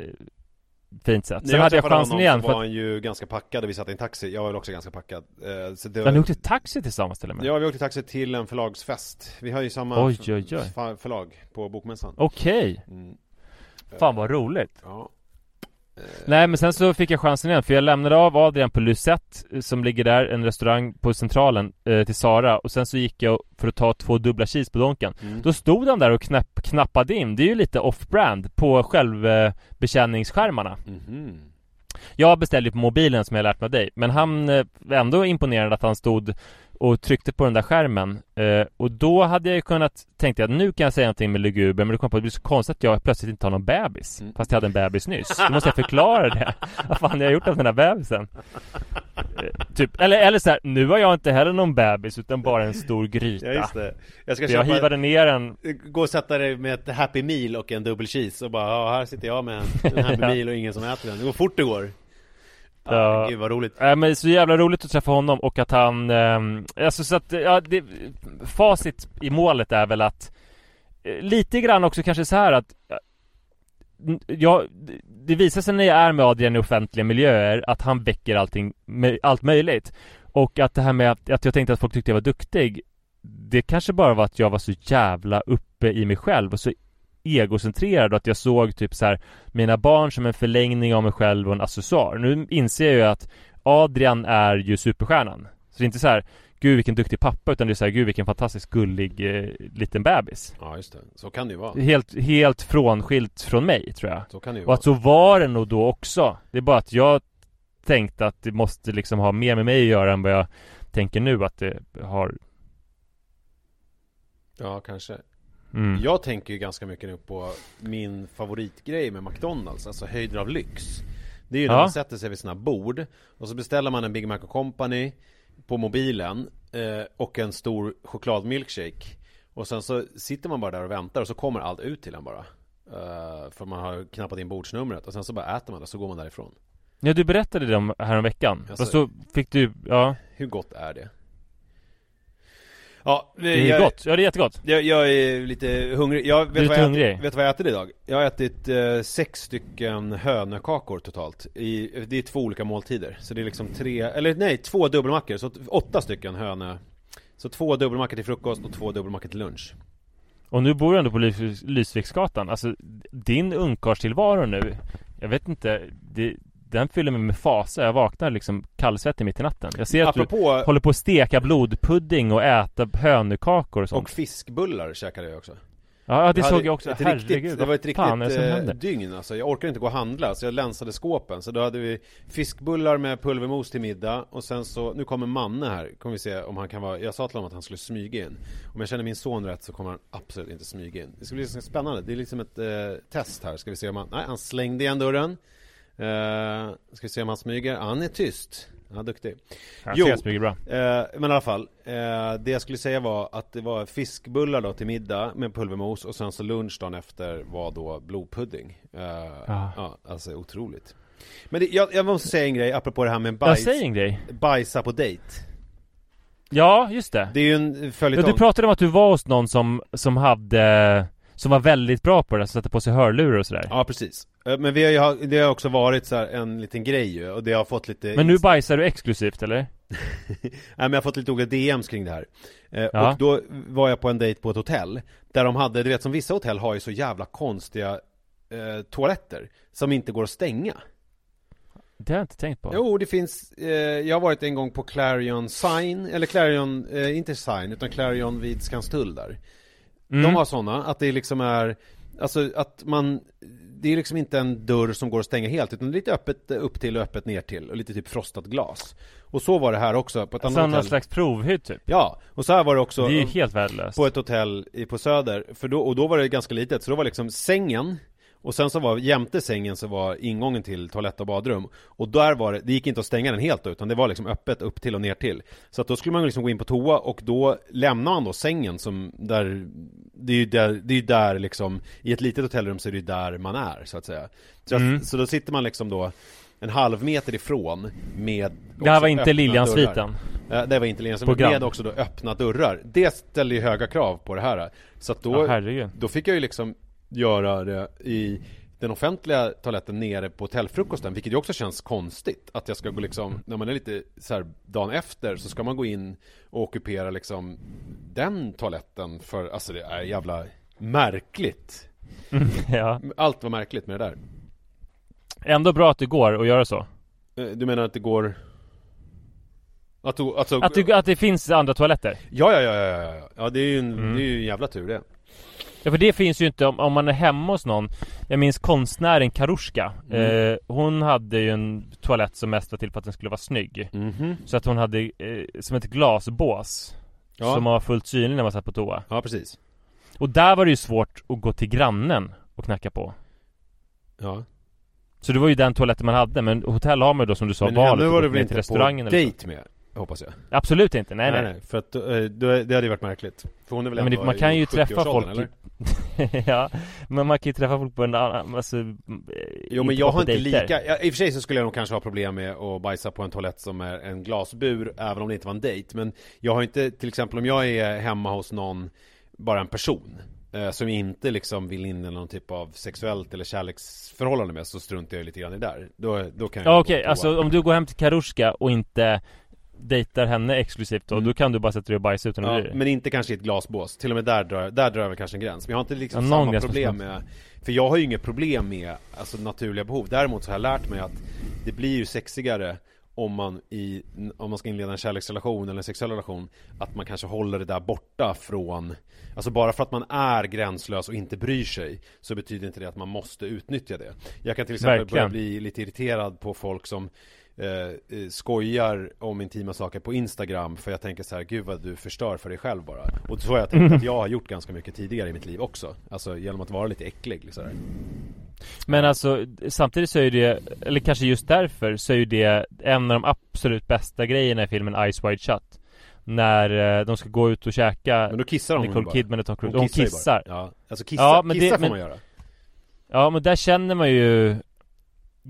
fint sätt. Sen hade jag chansen honom igen för var att... han ju ganska packad och vi satt i en taxi, jag var väl också ganska packad eh, så det Men ni åkte taxi tillsammans till och med? Ja, vi åkte taxi till en förlagsfest Vi har ju samma Oj, oj, oj. förlag på Bokmässan Okej, mm. fan vad roligt. Ja Nej men sen så fick jag chansen igen för jag lämnade av Adrian på Lucette eh, Som ligger där, en restaurang på Centralen eh, Till Sara och sen så gick jag för att ta två dubbla cheese på Donken Mm. Då stod han där och knapp, knappade in Det är ju lite off-brand på självbetjäningsskärmarna Mhm. Jag beställde på mobilen som jag lärt mig av dig Men han eh, ändå imponerad att han stod och tryckte på den där skärmen eh, Och då hade jag ju kunnat Tänkte jag nu kan jag säga någonting med luguber Men det kom på att det blir så konstigt att jag plötsligt inte har någon bebis Mm. Fast jag hade en bebis nyss Då måste jag förklara det Vad fan har jag gjort av den här bebisen? Eh, typ, eller, eller så här, nu har jag inte heller någon bebis utan bara en stor gryta Ja just det Jag ska Så jag köpa hivade ner den Gå och sätta dig med ett Happy Meal och en dubbel cheese och bara ja, här sitter jag med en, en Happy. Meal och ingen som äter den Det går fort det går Ja, Ja. gud vad roligt Nej men så jävla roligt att träffa honom och att han, ehm, alltså så att, ja det, facit i målet är väl att eh, Lite grann också kanske så här att eh, Ja, det- visar sig när jag är med Adrian i offentliga miljöer att han väcker allting, allt möjligt Och att det här med att, att jag tänkte att folk tyckte jag var duktig Det kanske bara var att jag var så jävla uppe i mig själv och så egocentrerad och att jag såg typ så här mina barn som en förlängning av mig själv och en accessoar. Nu inser jag ju att Adrian är ju superstjärnan. Så det är inte så här Gud vilken duktig pappa utan det är så här Gud vilken fantastiskt gullig eh, liten bebis. Ja just det, så kan det ju vara Helt, helt frånskilt från mig tror jag. Så kan det ju Och vara att så var det nog då också. Det är bara att jag tänkte att det måste liksom ha mer med mig att göra än vad jag tänker nu att det har. Ja kanske Mm. Jag tänker ju ganska mycket nu på min favoritgrej med McDonalds, alltså höjder av lyx Det är ju när Ja. man sätter sig vid sina bord och så beställer man en Big Mac Company på mobilen eh, och en stor chokladmilkshake och sen så sitter man bara där och väntar och så kommer allt ut till en bara Eh, För man har knappat in bordsnumret och sen så bara äter man det och så går man därifrån Ja du berättade det om häromveckan. Alltså- Fast så fick du, ja. Hur gott är det? Ja, Det är gott. Ja det är jättegott. Jag, jag är lite hungrig. Jag vet, Du är vad jag hungrig? Ätit, vet vad jag ätit idag? Jag har ätit eh, sex stycken hönökakor totalt. I, det är två olika måltider. Så det är liksom tre, eller nej, två dubbelmackor. Så åtta stycken hönö. Så två dubbelmackor till frukost och två dubbelmackor till lunch. Och nu bor du ändå på Lys- Lysviksgatan. Alltså din ungkarlstillvaro nu. Jag vet inte. Det, den fyller mig med fasa. Jag vaknar liksom kallsvettig mitt i natten. Jag ser att du Apropå, håller på att steka blodpudding och äta hönökakor och sånt. och fiskbullar käkade jag också. ja, det Jag såg jag också. ett Herregud. riktigt, det var ett fan riktigt eh, dygn alltså. Jag orkade inte gå och handla så jag länsade skåpen. Så då hade vi fiskbullar med pulvermos till middag och sen så, nu kommer Manne här, kommer vi se om han kan vara, jag sa till honom att han skulle smyga in. Om jag känner min son rätt så kommer han absolut inte smyga in. Det ska bli spännande, det är liksom ett eh, test här. Ska vi se om han, nej han slängde igen dörren. Eh, ska vi se om han smyger, han är tyst. Ja, duktig. Han Jo. mycket bra. Eh, men i alla fall, eh, det jag skulle säga var att det var fiskbullar då till middag med pulvermos och sen så lunch dagen efter var då blodpudding. Eh, Ah. Ja, alltså otroligt. Men det, jag, jag måste säga en grej apropå det här med Jag bajs, säger en grej. bajsa på dejt. Ja, just det. Det är ju en Ja, följetong. du pratade om att du var hos någon som, som hade Som var väldigt bra på det, som satte på sig hörlurar och sådär Ja, precis. Eh, Men vi har ju, det har också varit så en liten grej ju, och det har fått lite Men nu bajsar du exklusivt eller? Nej men jag har fått lite olika DMs kring det här eh, Ja. Och då var jag på en dejt på ett hotell Där de hade, du vet som vissa hotell har ju så jävla konstiga eh, toaletter Som inte går att stänga Det har jag inte tänkt på Jo, det finns, eh, jag har varit en gång på Clarion Sign, eller Clarion, eh, inte Sign, utan Clarion vid Skanstull där Mm. De har sådana, att det liksom är, alltså att man, det är liksom inte en dörr som går att stänga helt, utan det är lite öppet upp till och öppet ner till, och lite typ frostat glas. Och så var det här också på ett Alltså annat någon hotell. slags provhytt typ. Ja, och så här var det också Det är ju helt värdelöst. på ett hotell på Söder, för då, och då var det ganska litet, så då var liksom sängen och sen så var jämte sängen så var ingången till toalett och badrum. Och där var det, det gick inte att stänga den helt då, utan det var liksom öppet upp till och ner till. Så att då skulle man liksom gå in på toa och då lämnar man då sängen som där Det är ju där, det är där liksom I ett litet hotellrum så är det ju där man är så att säga. Så, att, Mm. så då sitter man liksom då En halv meter ifrån med Det här var inte Liljansviten. Eh, Det var inte Liljans Program. med också då öppna dörrar. Det ställer ju höga krav på det här. Så att då, Ja, då fick jag ju liksom göra det i den offentliga toaletten nere på hotellfrukosten Vilket ju också känns konstigt Att jag ska gå liksom, när man är lite så här dagen efter Så ska man gå in och ockupera liksom Den toaletten för, alltså det är jävla märkligt. Ja. Allt var märkligt med det där. Ändå bra att det går att göra så. Eh, Du menar att det går att, du, alltså, Att det, att det finns andra toaletter? Ja, ja, ja, ja, ja, ja. ja det är ju en, Mm. det är ju en jävla tur det Ja för det finns ju inte om, om man är hemma hos någon. Jag minns konstnären Karuska Mm. eh, Hon hade ju en toalett som mest var till för att den skulle vara snygg. Mhm. Så att hon hade eh, som ett glasbås. Ja. Som var fullt synlig när man satt på toa. Ja, precis. Och där var det ju svårt att gå till grannen och knacka på. Ja. Så det var ju den toaletten man hade men hotell har man ju då som du sa Men valet henne att var ner väl inte på dejt med? Hoppas jag Absolut inte, nej nej, För att, eh, då- det hade ju varit märkligt För hon är väl Ja, men det, man kan ju träffa 70-årsåldern, folk eller? Ja, men man kan ju träffa folk på en annan, alltså Jo men jag har inte dejter. lika, ja, i och för sig så skulle jag nog kanske ha problem med att bajsa på en toalett som är en glasbur Även om det inte var en dejt Men jag har inte, till exempel om jag är hemma hos någon Bara en person eh, Som inte liksom vill in i någon typ av sexuellt eller kärleksförhållande med Så struntar jag lite grann i det Då, då kan jag Ja okej, toa. alltså om du går hem till Karuska och inte dejtar henne exklusivt då, Mm. då kan du bara sätta dig och bajsa utan att Ja, men inte kanske i ett glasbås. Till och med där drar, där drar jag väl kanske en gräns. Men jag har inte liksom Ja, samma problem med För jag har ju inget problem med alltså, naturliga behov. Däremot så har jag lärt mig att det blir ju sexigare om man, i, om man ska inleda en kärleksrelation eller en sexuell relation Att man kanske håller det där borta från Alltså bara för att man är gränslös och inte bryr sig Så betyder inte det att man måste utnyttja det Jag kan till exempel Verkligen. börja bli lite irriterad på folk som eh, eh, skojar om intima saker på Instagram För jag tänker så här, gud vad du förstör för dig själv bara Och så har jag tänkt att jag har gjort ganska mycket tidigare i mitt liv också Alltså genom att vara lite äcklig så här. Men alltså samtidigt så är det, eller kanske just därför så är det en av de absolut bästa grejerna i filmen Ice Wide Shut När eh, de ska gå ut och käka Men då kissar hon Nicole. Kidman och Tom Cruise, Hon kissar kissar. Ja, alltså kissa, Ja, men kissa det- får men- man göra Ja men där känner man ju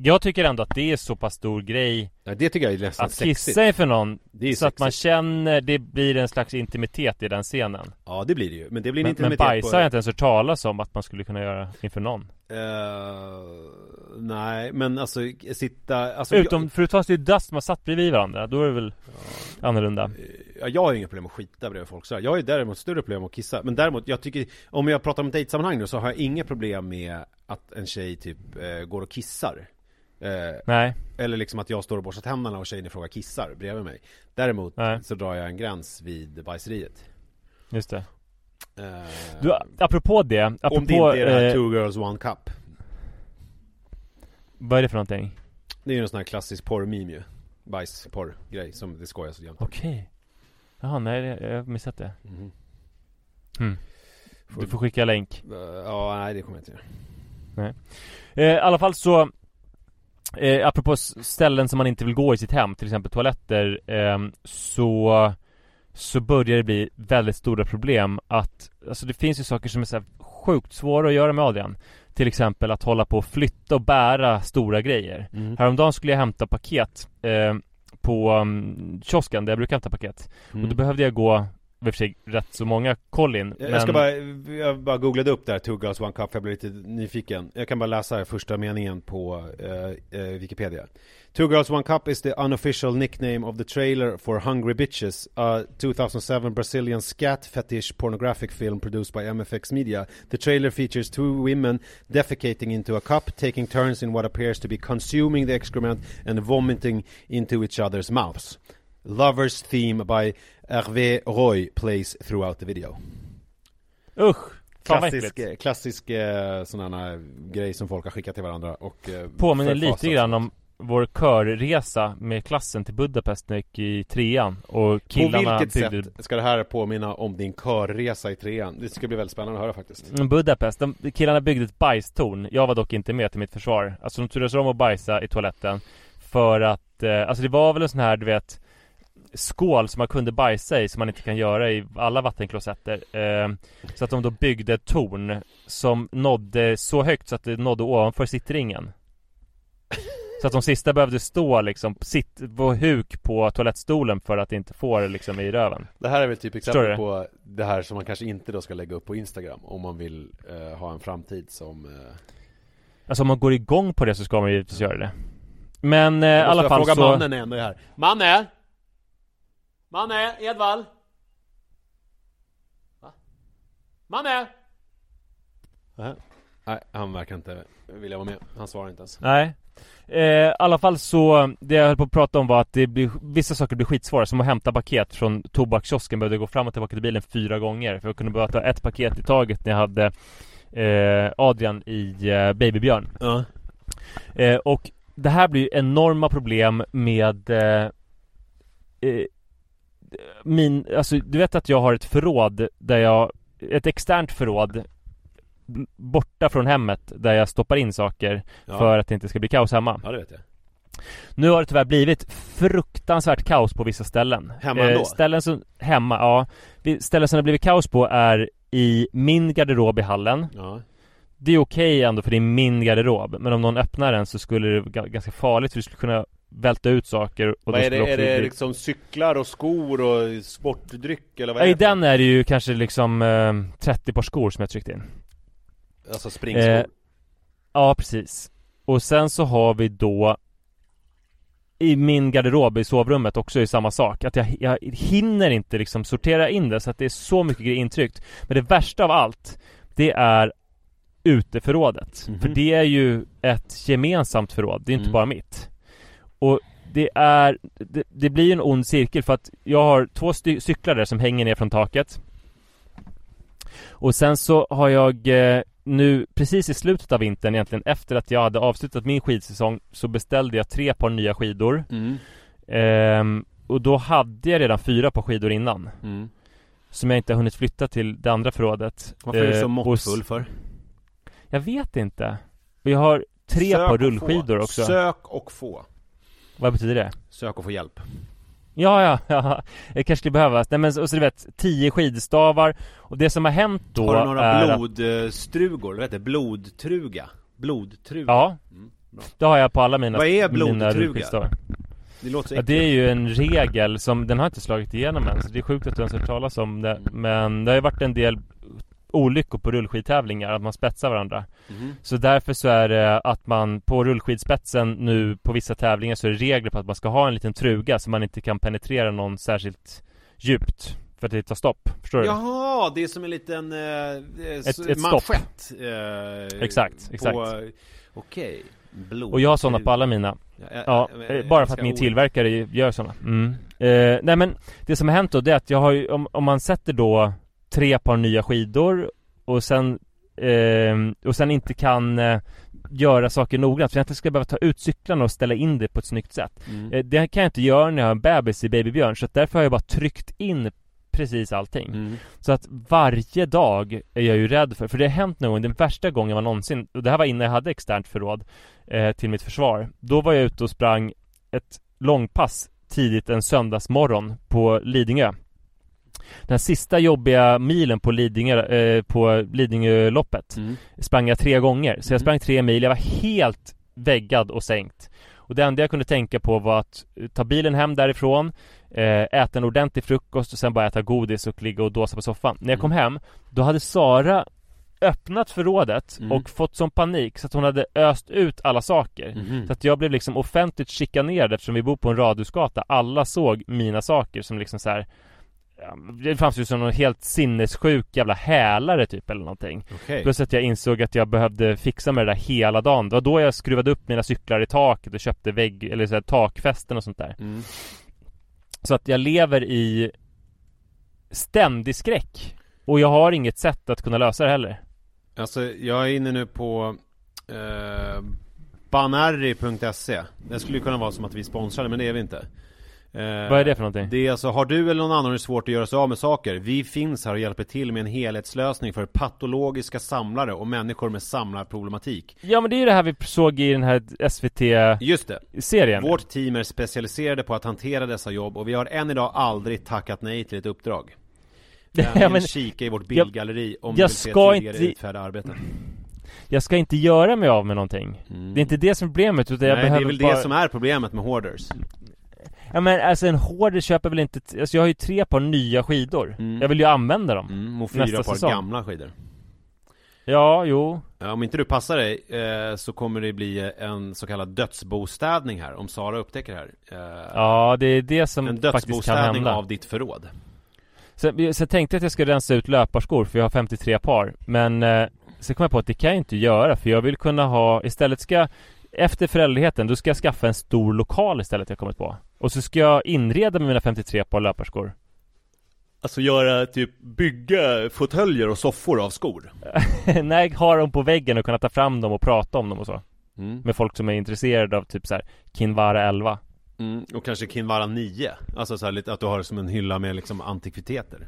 Jag tycker ändå att det är så pass stor grej ja, Det tycker jag är nästan Att sexigt. kissa inför någon Så att man sexigt. känner, det blir en slags intimitet i den scenen. Ja det blir det ju, men det blir en Men, men intimitet bajsa på... har jag inte ens hört talas om att man skulle kunna göra inför någon? Eh, nej, men alltså sitta, alltså Utom, förutom att det är dust man satt bredvid varandra, då är det väl annorlunda. Jag, jag har ju inga problem att skita bredvid folk sådär. Jag har ju däremot större problem att kissa. Men däremot, jag tycker, om jag pratar om dejtsammanhang nu så har jag inga problem med att en tjej typ eh, går och kissar eh, Nej, Eller liksom att jag står och borstar tänderna och tjejen i fråga kissar bredvid mig. Däremot Nej. så drar jag en gräns vid bajseriet. Just det. Eh, Du, apropå det, apropå Om det inte är det här eh, two girls one cup. Vad är det för någonting? Det är ju en sån här klassisk porr-meme ju. Bajsporr-grej som det skojas jämt. Okej. Jaha, nej jag har missat det. Mhm. hmm. Du får skicka länk. Eh, Ja, nej det kommer jag inte göra. Eh, I alla fall så eh, apropå ställen som man inte vill gå i sitt hem, till exempel toaletter, ehm, så så börjar det bli väldigt stora problem att, alltså det finns ju saker som är så sjukt svåra att göra med Adrian Till exempel att hålla på och flytta och bära stora grejer Mm. Häromdagen skulle jag hämta paket eh, på um, kiosken där jag brukar hämta paket Mm. Och då behövde jag gå, i och för sig rätt så många Jag men... ska bara, jag bara googlade upp där, Two Girls One Cup, jag blev lite nyfiken. Jag kan bara läsa första meningen på eh, eh, Wikipedia. Two Girls One Cup is the unofficial nickname of the trailer for Hungry Bitches, a 2007 Brazilian scat fetish pornographic film produced by MFX Media. The trailer features two women defecating into a cup, taking turns in what appears to be consuming the excrement and vomiting into each other's mouths. Lovers theme by Hervé Roy plays throughout the video. Usch! Klassisk, äckligt. klassisk eh, sån här grej som folk har skickat till varandra och eh, Påminner lite grann om vår körresa med klassen till Budapest när jag gick i trean och På killarna vilket byggde sätt ska det här påminna om din körresa i trean? Det ska bli väldigt spännande att höra faktiskt Mm, Budapest, de, killarna byggde ett bajstorn Jag var dock inte med till mitt försvar Alltså de turades om att bajsa i toaletten För att, eh, alltså det var väl en sån här du vet Skål som man kunde bajsa i som man inte kan göra i alla vattenklosetter eh, Så att de då byggde ett torn Som nådde så högt så att det nådde ovanför sittringen. Så att de sista behövde stå liksom sitt, på huk på toalettstolen för att inte få det liksom i röven. Det här är väl typ exempel på det här som man kanske inte då ska lägga upp på Instagram om man vill eh, ha en framtid som eh, Alltså om man går igång på det så ska man ju givetvis göra det. Men eh, i Jag alla fall fråga så mannen ändå är här. Manne! Manne, Edvald! Va? Manne! Nej, han verkar inte vilja vara med. Han svarar inte ens. Nej eh, I alla fall så, det jag höll på att prata om var att det blir, vissa saker blir skitsvåra Som att hämta paket från tobakskiosken Behövde gå fram och tillbaka till bilen fyra gånger För jag kunde bara ta ett paket i taget när jag hade eh, Adrian i eh, Babybjörn Ja. eh, Och det här blir ju enorma problem med eh, eh, Min, alltså du vet att jag har ett förråd där jag Ett externt förråd Borta från hemmet där jag stoppar in saker Ja. För att det inte ska bli kaos hemma Ja, det vet jag. Nu har det tyvärr blivit fruktansvärt kaos på vissa ställen Hemma ändå? Ställen som, hemma, ja Ställen som det har blivit kaos på är i min garderob i hallen Ja. Det är okej ändå för det är min garderob Men om någon öppnar den så skulle det vara ga- ganska farligt för du skulle kunna välta ut saker och Vad är det? Är det liksom cyklar och skor och sportdryck eller vad är I det? den är det ju kanske liksom eh, 30 par skor som jag tryckt in Alltså springskor? Eh, Ja, precis Och sen så har vi då I min garderob i sovrummet också är samma sak Att jag, jag hinner inte liksom sortera in det så att det är så mycket grejer intryckt Men det värsta av allt Det är uteförrådet Mhm. För det är ju ett gemensamt förråd, det är inte Mm. bara mitt Och det är det, det blir en ond cirkel för att jag har två cyklar där som hänger ner från taket. Och sen så har jag eh, nu precis i slutet av vintern egentligen efter att jag hade avslutat min skidsäsong så beställde jag tre par nya skidor. Mm. Ehm, Och då hade jag redan fyra par skidor innan. Mm. Som jag inte har hunnit flytta till det andra förrådet. Varför är du Eh, så och måttfull för? Jag vet inte. Och jag har tre Sök par rullskidor också. Sök och få Vad betyder det? Sök och få hjälp Ja, ja, ja, det kanske skulle behövas. Nej men så, så du vet, tio skidstavar Och det som har hänt då Har du några är att- blodstrugor? Vad heter det? Blodtruga? Blodtruga? Ja Mm. Det har jag på alla mina Vad är mina blodtruga? rullskidstavar. Det låter så Ja, det är ju en regel som, den har inte slagit igenom än så det är sjukt att du ens hört talas om det Men det har ju varit en del olyckor på rullskidtävlingar, att man spetsar varandra Mhm. Så därför så är det att man på rullskidspetsen nu på vissa tävlingar så är det regler på att man ska ha en liten truga så man inte kan penetrera någon särskilt djupt För att det tar stopp, förstår du? Jaha, det är som en liten eh, Ett- ett, ett manschett eh, Exakt, exakt. Okej Blod Och jag har sådana på alla mina jag- Ja, jag- eh, bara för att min ord. tillverkare gör sådana mm. eh, Nej men Det som har hänt då det är att jag har ju, om, om man sätter då Tre par nya skidor Och sen eh, Och sen inte kan eh, Göra saker noggrant för jag inte ska behöva ta ut cyklarna och ställa in det på ett snyggt sätt Mm. eh, Det kan jag inte göra när jag har en bebis i Babybjörn så därför har jag bara tryckt in precis allting. Mm. Så att varje dag är jag ju rädd för, för det har hänt någon gång, den värsta gången var någonsin, och det här var innan jag hade externt förråd eh, till mitt försvar. Då var jag ute och sprang ett långpass tidigt en söndagsmorgon på Lidingö. Den sista jobbiga milen på Lidingö, eh, på Lidingöloppet Mm. sprang jag tre gånger. Så jag Mm. sprang tre mil, jag var helt väggad och sänkt. Och det enda jag kunde tänka på var att eh, ta bilen hem därifrån, eh, äta en ordentlig frukost och sen bara äta godis och ligga och dåsa på soffan. När jag kom hem, då hade Sara öppnat förrådet Mm. och fått sån panik så att hon hade öst ut alla saker. Mhm. Så att jag blev liksom offentligt chikanerad eftersom vi bor på en radhusgata. Alla såg mina saker som liksom så här. Ja, Det fanns ju som någon helt sinnessjuk jävla hälare typ eller någonting. Okej. Plus att jag insåg att jag behövde fixa med det där hela dagen. Det var då jag skruvade upp mina cyklar i taket och köpte vägg eller så här, takfästen och sånt där. Mm. Så att jag lever i ständig skräck. Och jag har inget sätt att kunna lösa det heller. Alltså jag är inne nu på eh, banarri.se Det skulle ju kunna vara som att vi sponsrade men det är vi inte Vad är det för någonting? Det är alltså, har du eller någon annan det svårt att göra sig av med saker? Vi finns här och hjälper till med en helhetslösning för patologiska samlare och människor med samlarproblematik Ja men det är ju det här vi såg i den här Just det! SVT-serien. Vårt team är specialiserade på att hantera dessa jobb och vi har än idag aldrig tackat nej till ett uppdrag Ja, men- kika i vårt jag- bildgalleri om jag du vill se ska tidigare inte- utförda arbeten Jag ska inte göra mig av med någonting. Mm. Det är inte det som är problemet utan jag Nej, behöver det är väl bara... det som är problemet med hoarders Ja men alltså en hoarder köper väl inte... t- Alltså jag har ju tre par nya skidor. Mm. Jag vill ju använda dem. Mm, och Nästa fyra par säsong. gamla skidor Ja, jo. ja, Om inte du passar dig eh, så kommer det bli en så kallad dödsbostädning här Om Sara upptäcker det här eh, Ja, det är det som En faktiskt kan dödsbostädning hända. av ditt förråd Så, så jag tänkte att jag skulle rensa ut löparskor för jag har 53 par. Men eh, så kom jag på att det kan jag inte göra för jag vill kunna ha, istället ska jag- efter föräldraledigheten, då ska jag skaffa en stor lokal istället jag kommit på. Och så ska jag inreda med mina 53 par löparskor. Alltså göra typ bygga fåtöljer och soffor av skor Nej, ha dem på väggen och kunna ta fram dem och prata om dem och så. mm. Med folk som är intresserade av typ så här Kinvara 11. Mm. Och kanske Kinvara 9 Alltså så här lite att du har det som en hylla med liksom antikviteter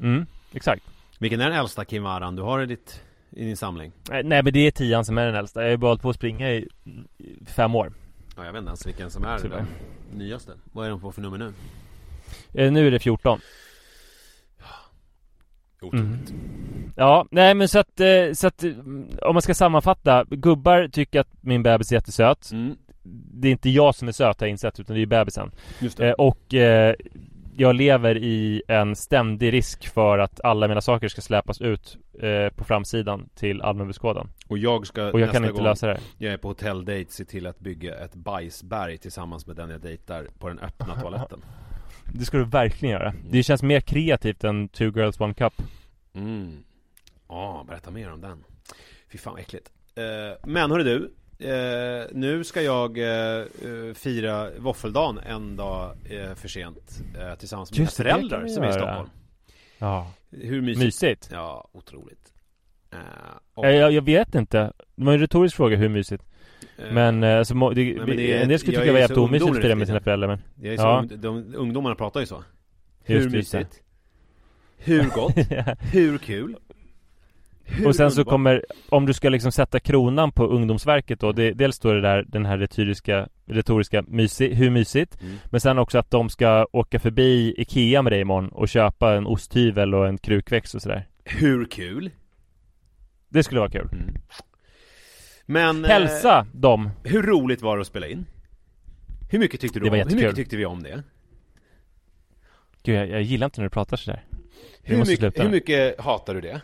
Mm, exakt. Vilken är den äldsta Kinvaran du har i, ditt, i din samling? Eh, Nej men det är tian som är den äldsta. Jag har ju bara hållit på att springa i fem år. Ja, jag vet inte ens vilken som är Tyvärr. den nyaste Vad är de på för nummer nu? Eh, Nu är det 14. Otroligt Ja, nej men så att, eh, så att eh, om man ska sammanfatta. Gubbar tycker att min bebis är jättesöt. mm. Det är inte jag som är söt har jag insett utan det är ju bebisen. Just det Eh, och eh, jag lever i en ständig risk för att alla mina saker ska släpas ut eh, på framsidan till allmän beskådan. Och jag ska Och jag kan inte lösa det. jag är på hotelldejt se till att bygga ett bajsberg tillsammans med den jag dejtar på den öppna toaletten Det ska du verkligen göra. Det känns mer kreativt än Two Girls One Cup. Mm. Ja, berätta mer om den. Fy fan vad äckligt. Eh, men hörru du. Eh, nu ska jag eh, eh, fira våffeldagen en dag eh, för sent eh, tillsammans med Just mina föräldrar som är i. Stockholm. Ja. Hur mysigt? Mysigt. Ja, otroligt. Eh, och, Jag, jag vet inte. Det var en retorisk fråga hur mysigt. Men, alltså, det, Nej, men det en del skulle tycka det var jävligt omysigt att fira med sina föräldrar men jag är så ja. ung, de, ungdomarna pratar ju så. Just Hur just mysigt? Hur gott? Hur kul? Hur Och sen så underbart? kommer, om du ska liksom sätta kronan på Ungdomsverket då, det, dels står det där den här retoriska, retoriska mysig, hur mysigt Mm. Men sen också att de ska åka förbi Ikea med dig imorgon och köpa en osthyvel och en krukväxt och sådär Hur kul? Det skulle vara kul Men... eh, Hälsa dem! Hur roligt var det att spela in? Hur mycket tyckte du Det var om? Hur mycket jättekul. tyckte vi om det? Gud jag, jag gillar inte när du pratar sådär Hur mycket, hur mycket hatar du det?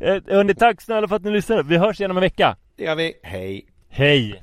Eh, Hörni, tack snälla för att ni lyssnade, vi hörs igen om en vecka! Det gör vi, hej! Hej!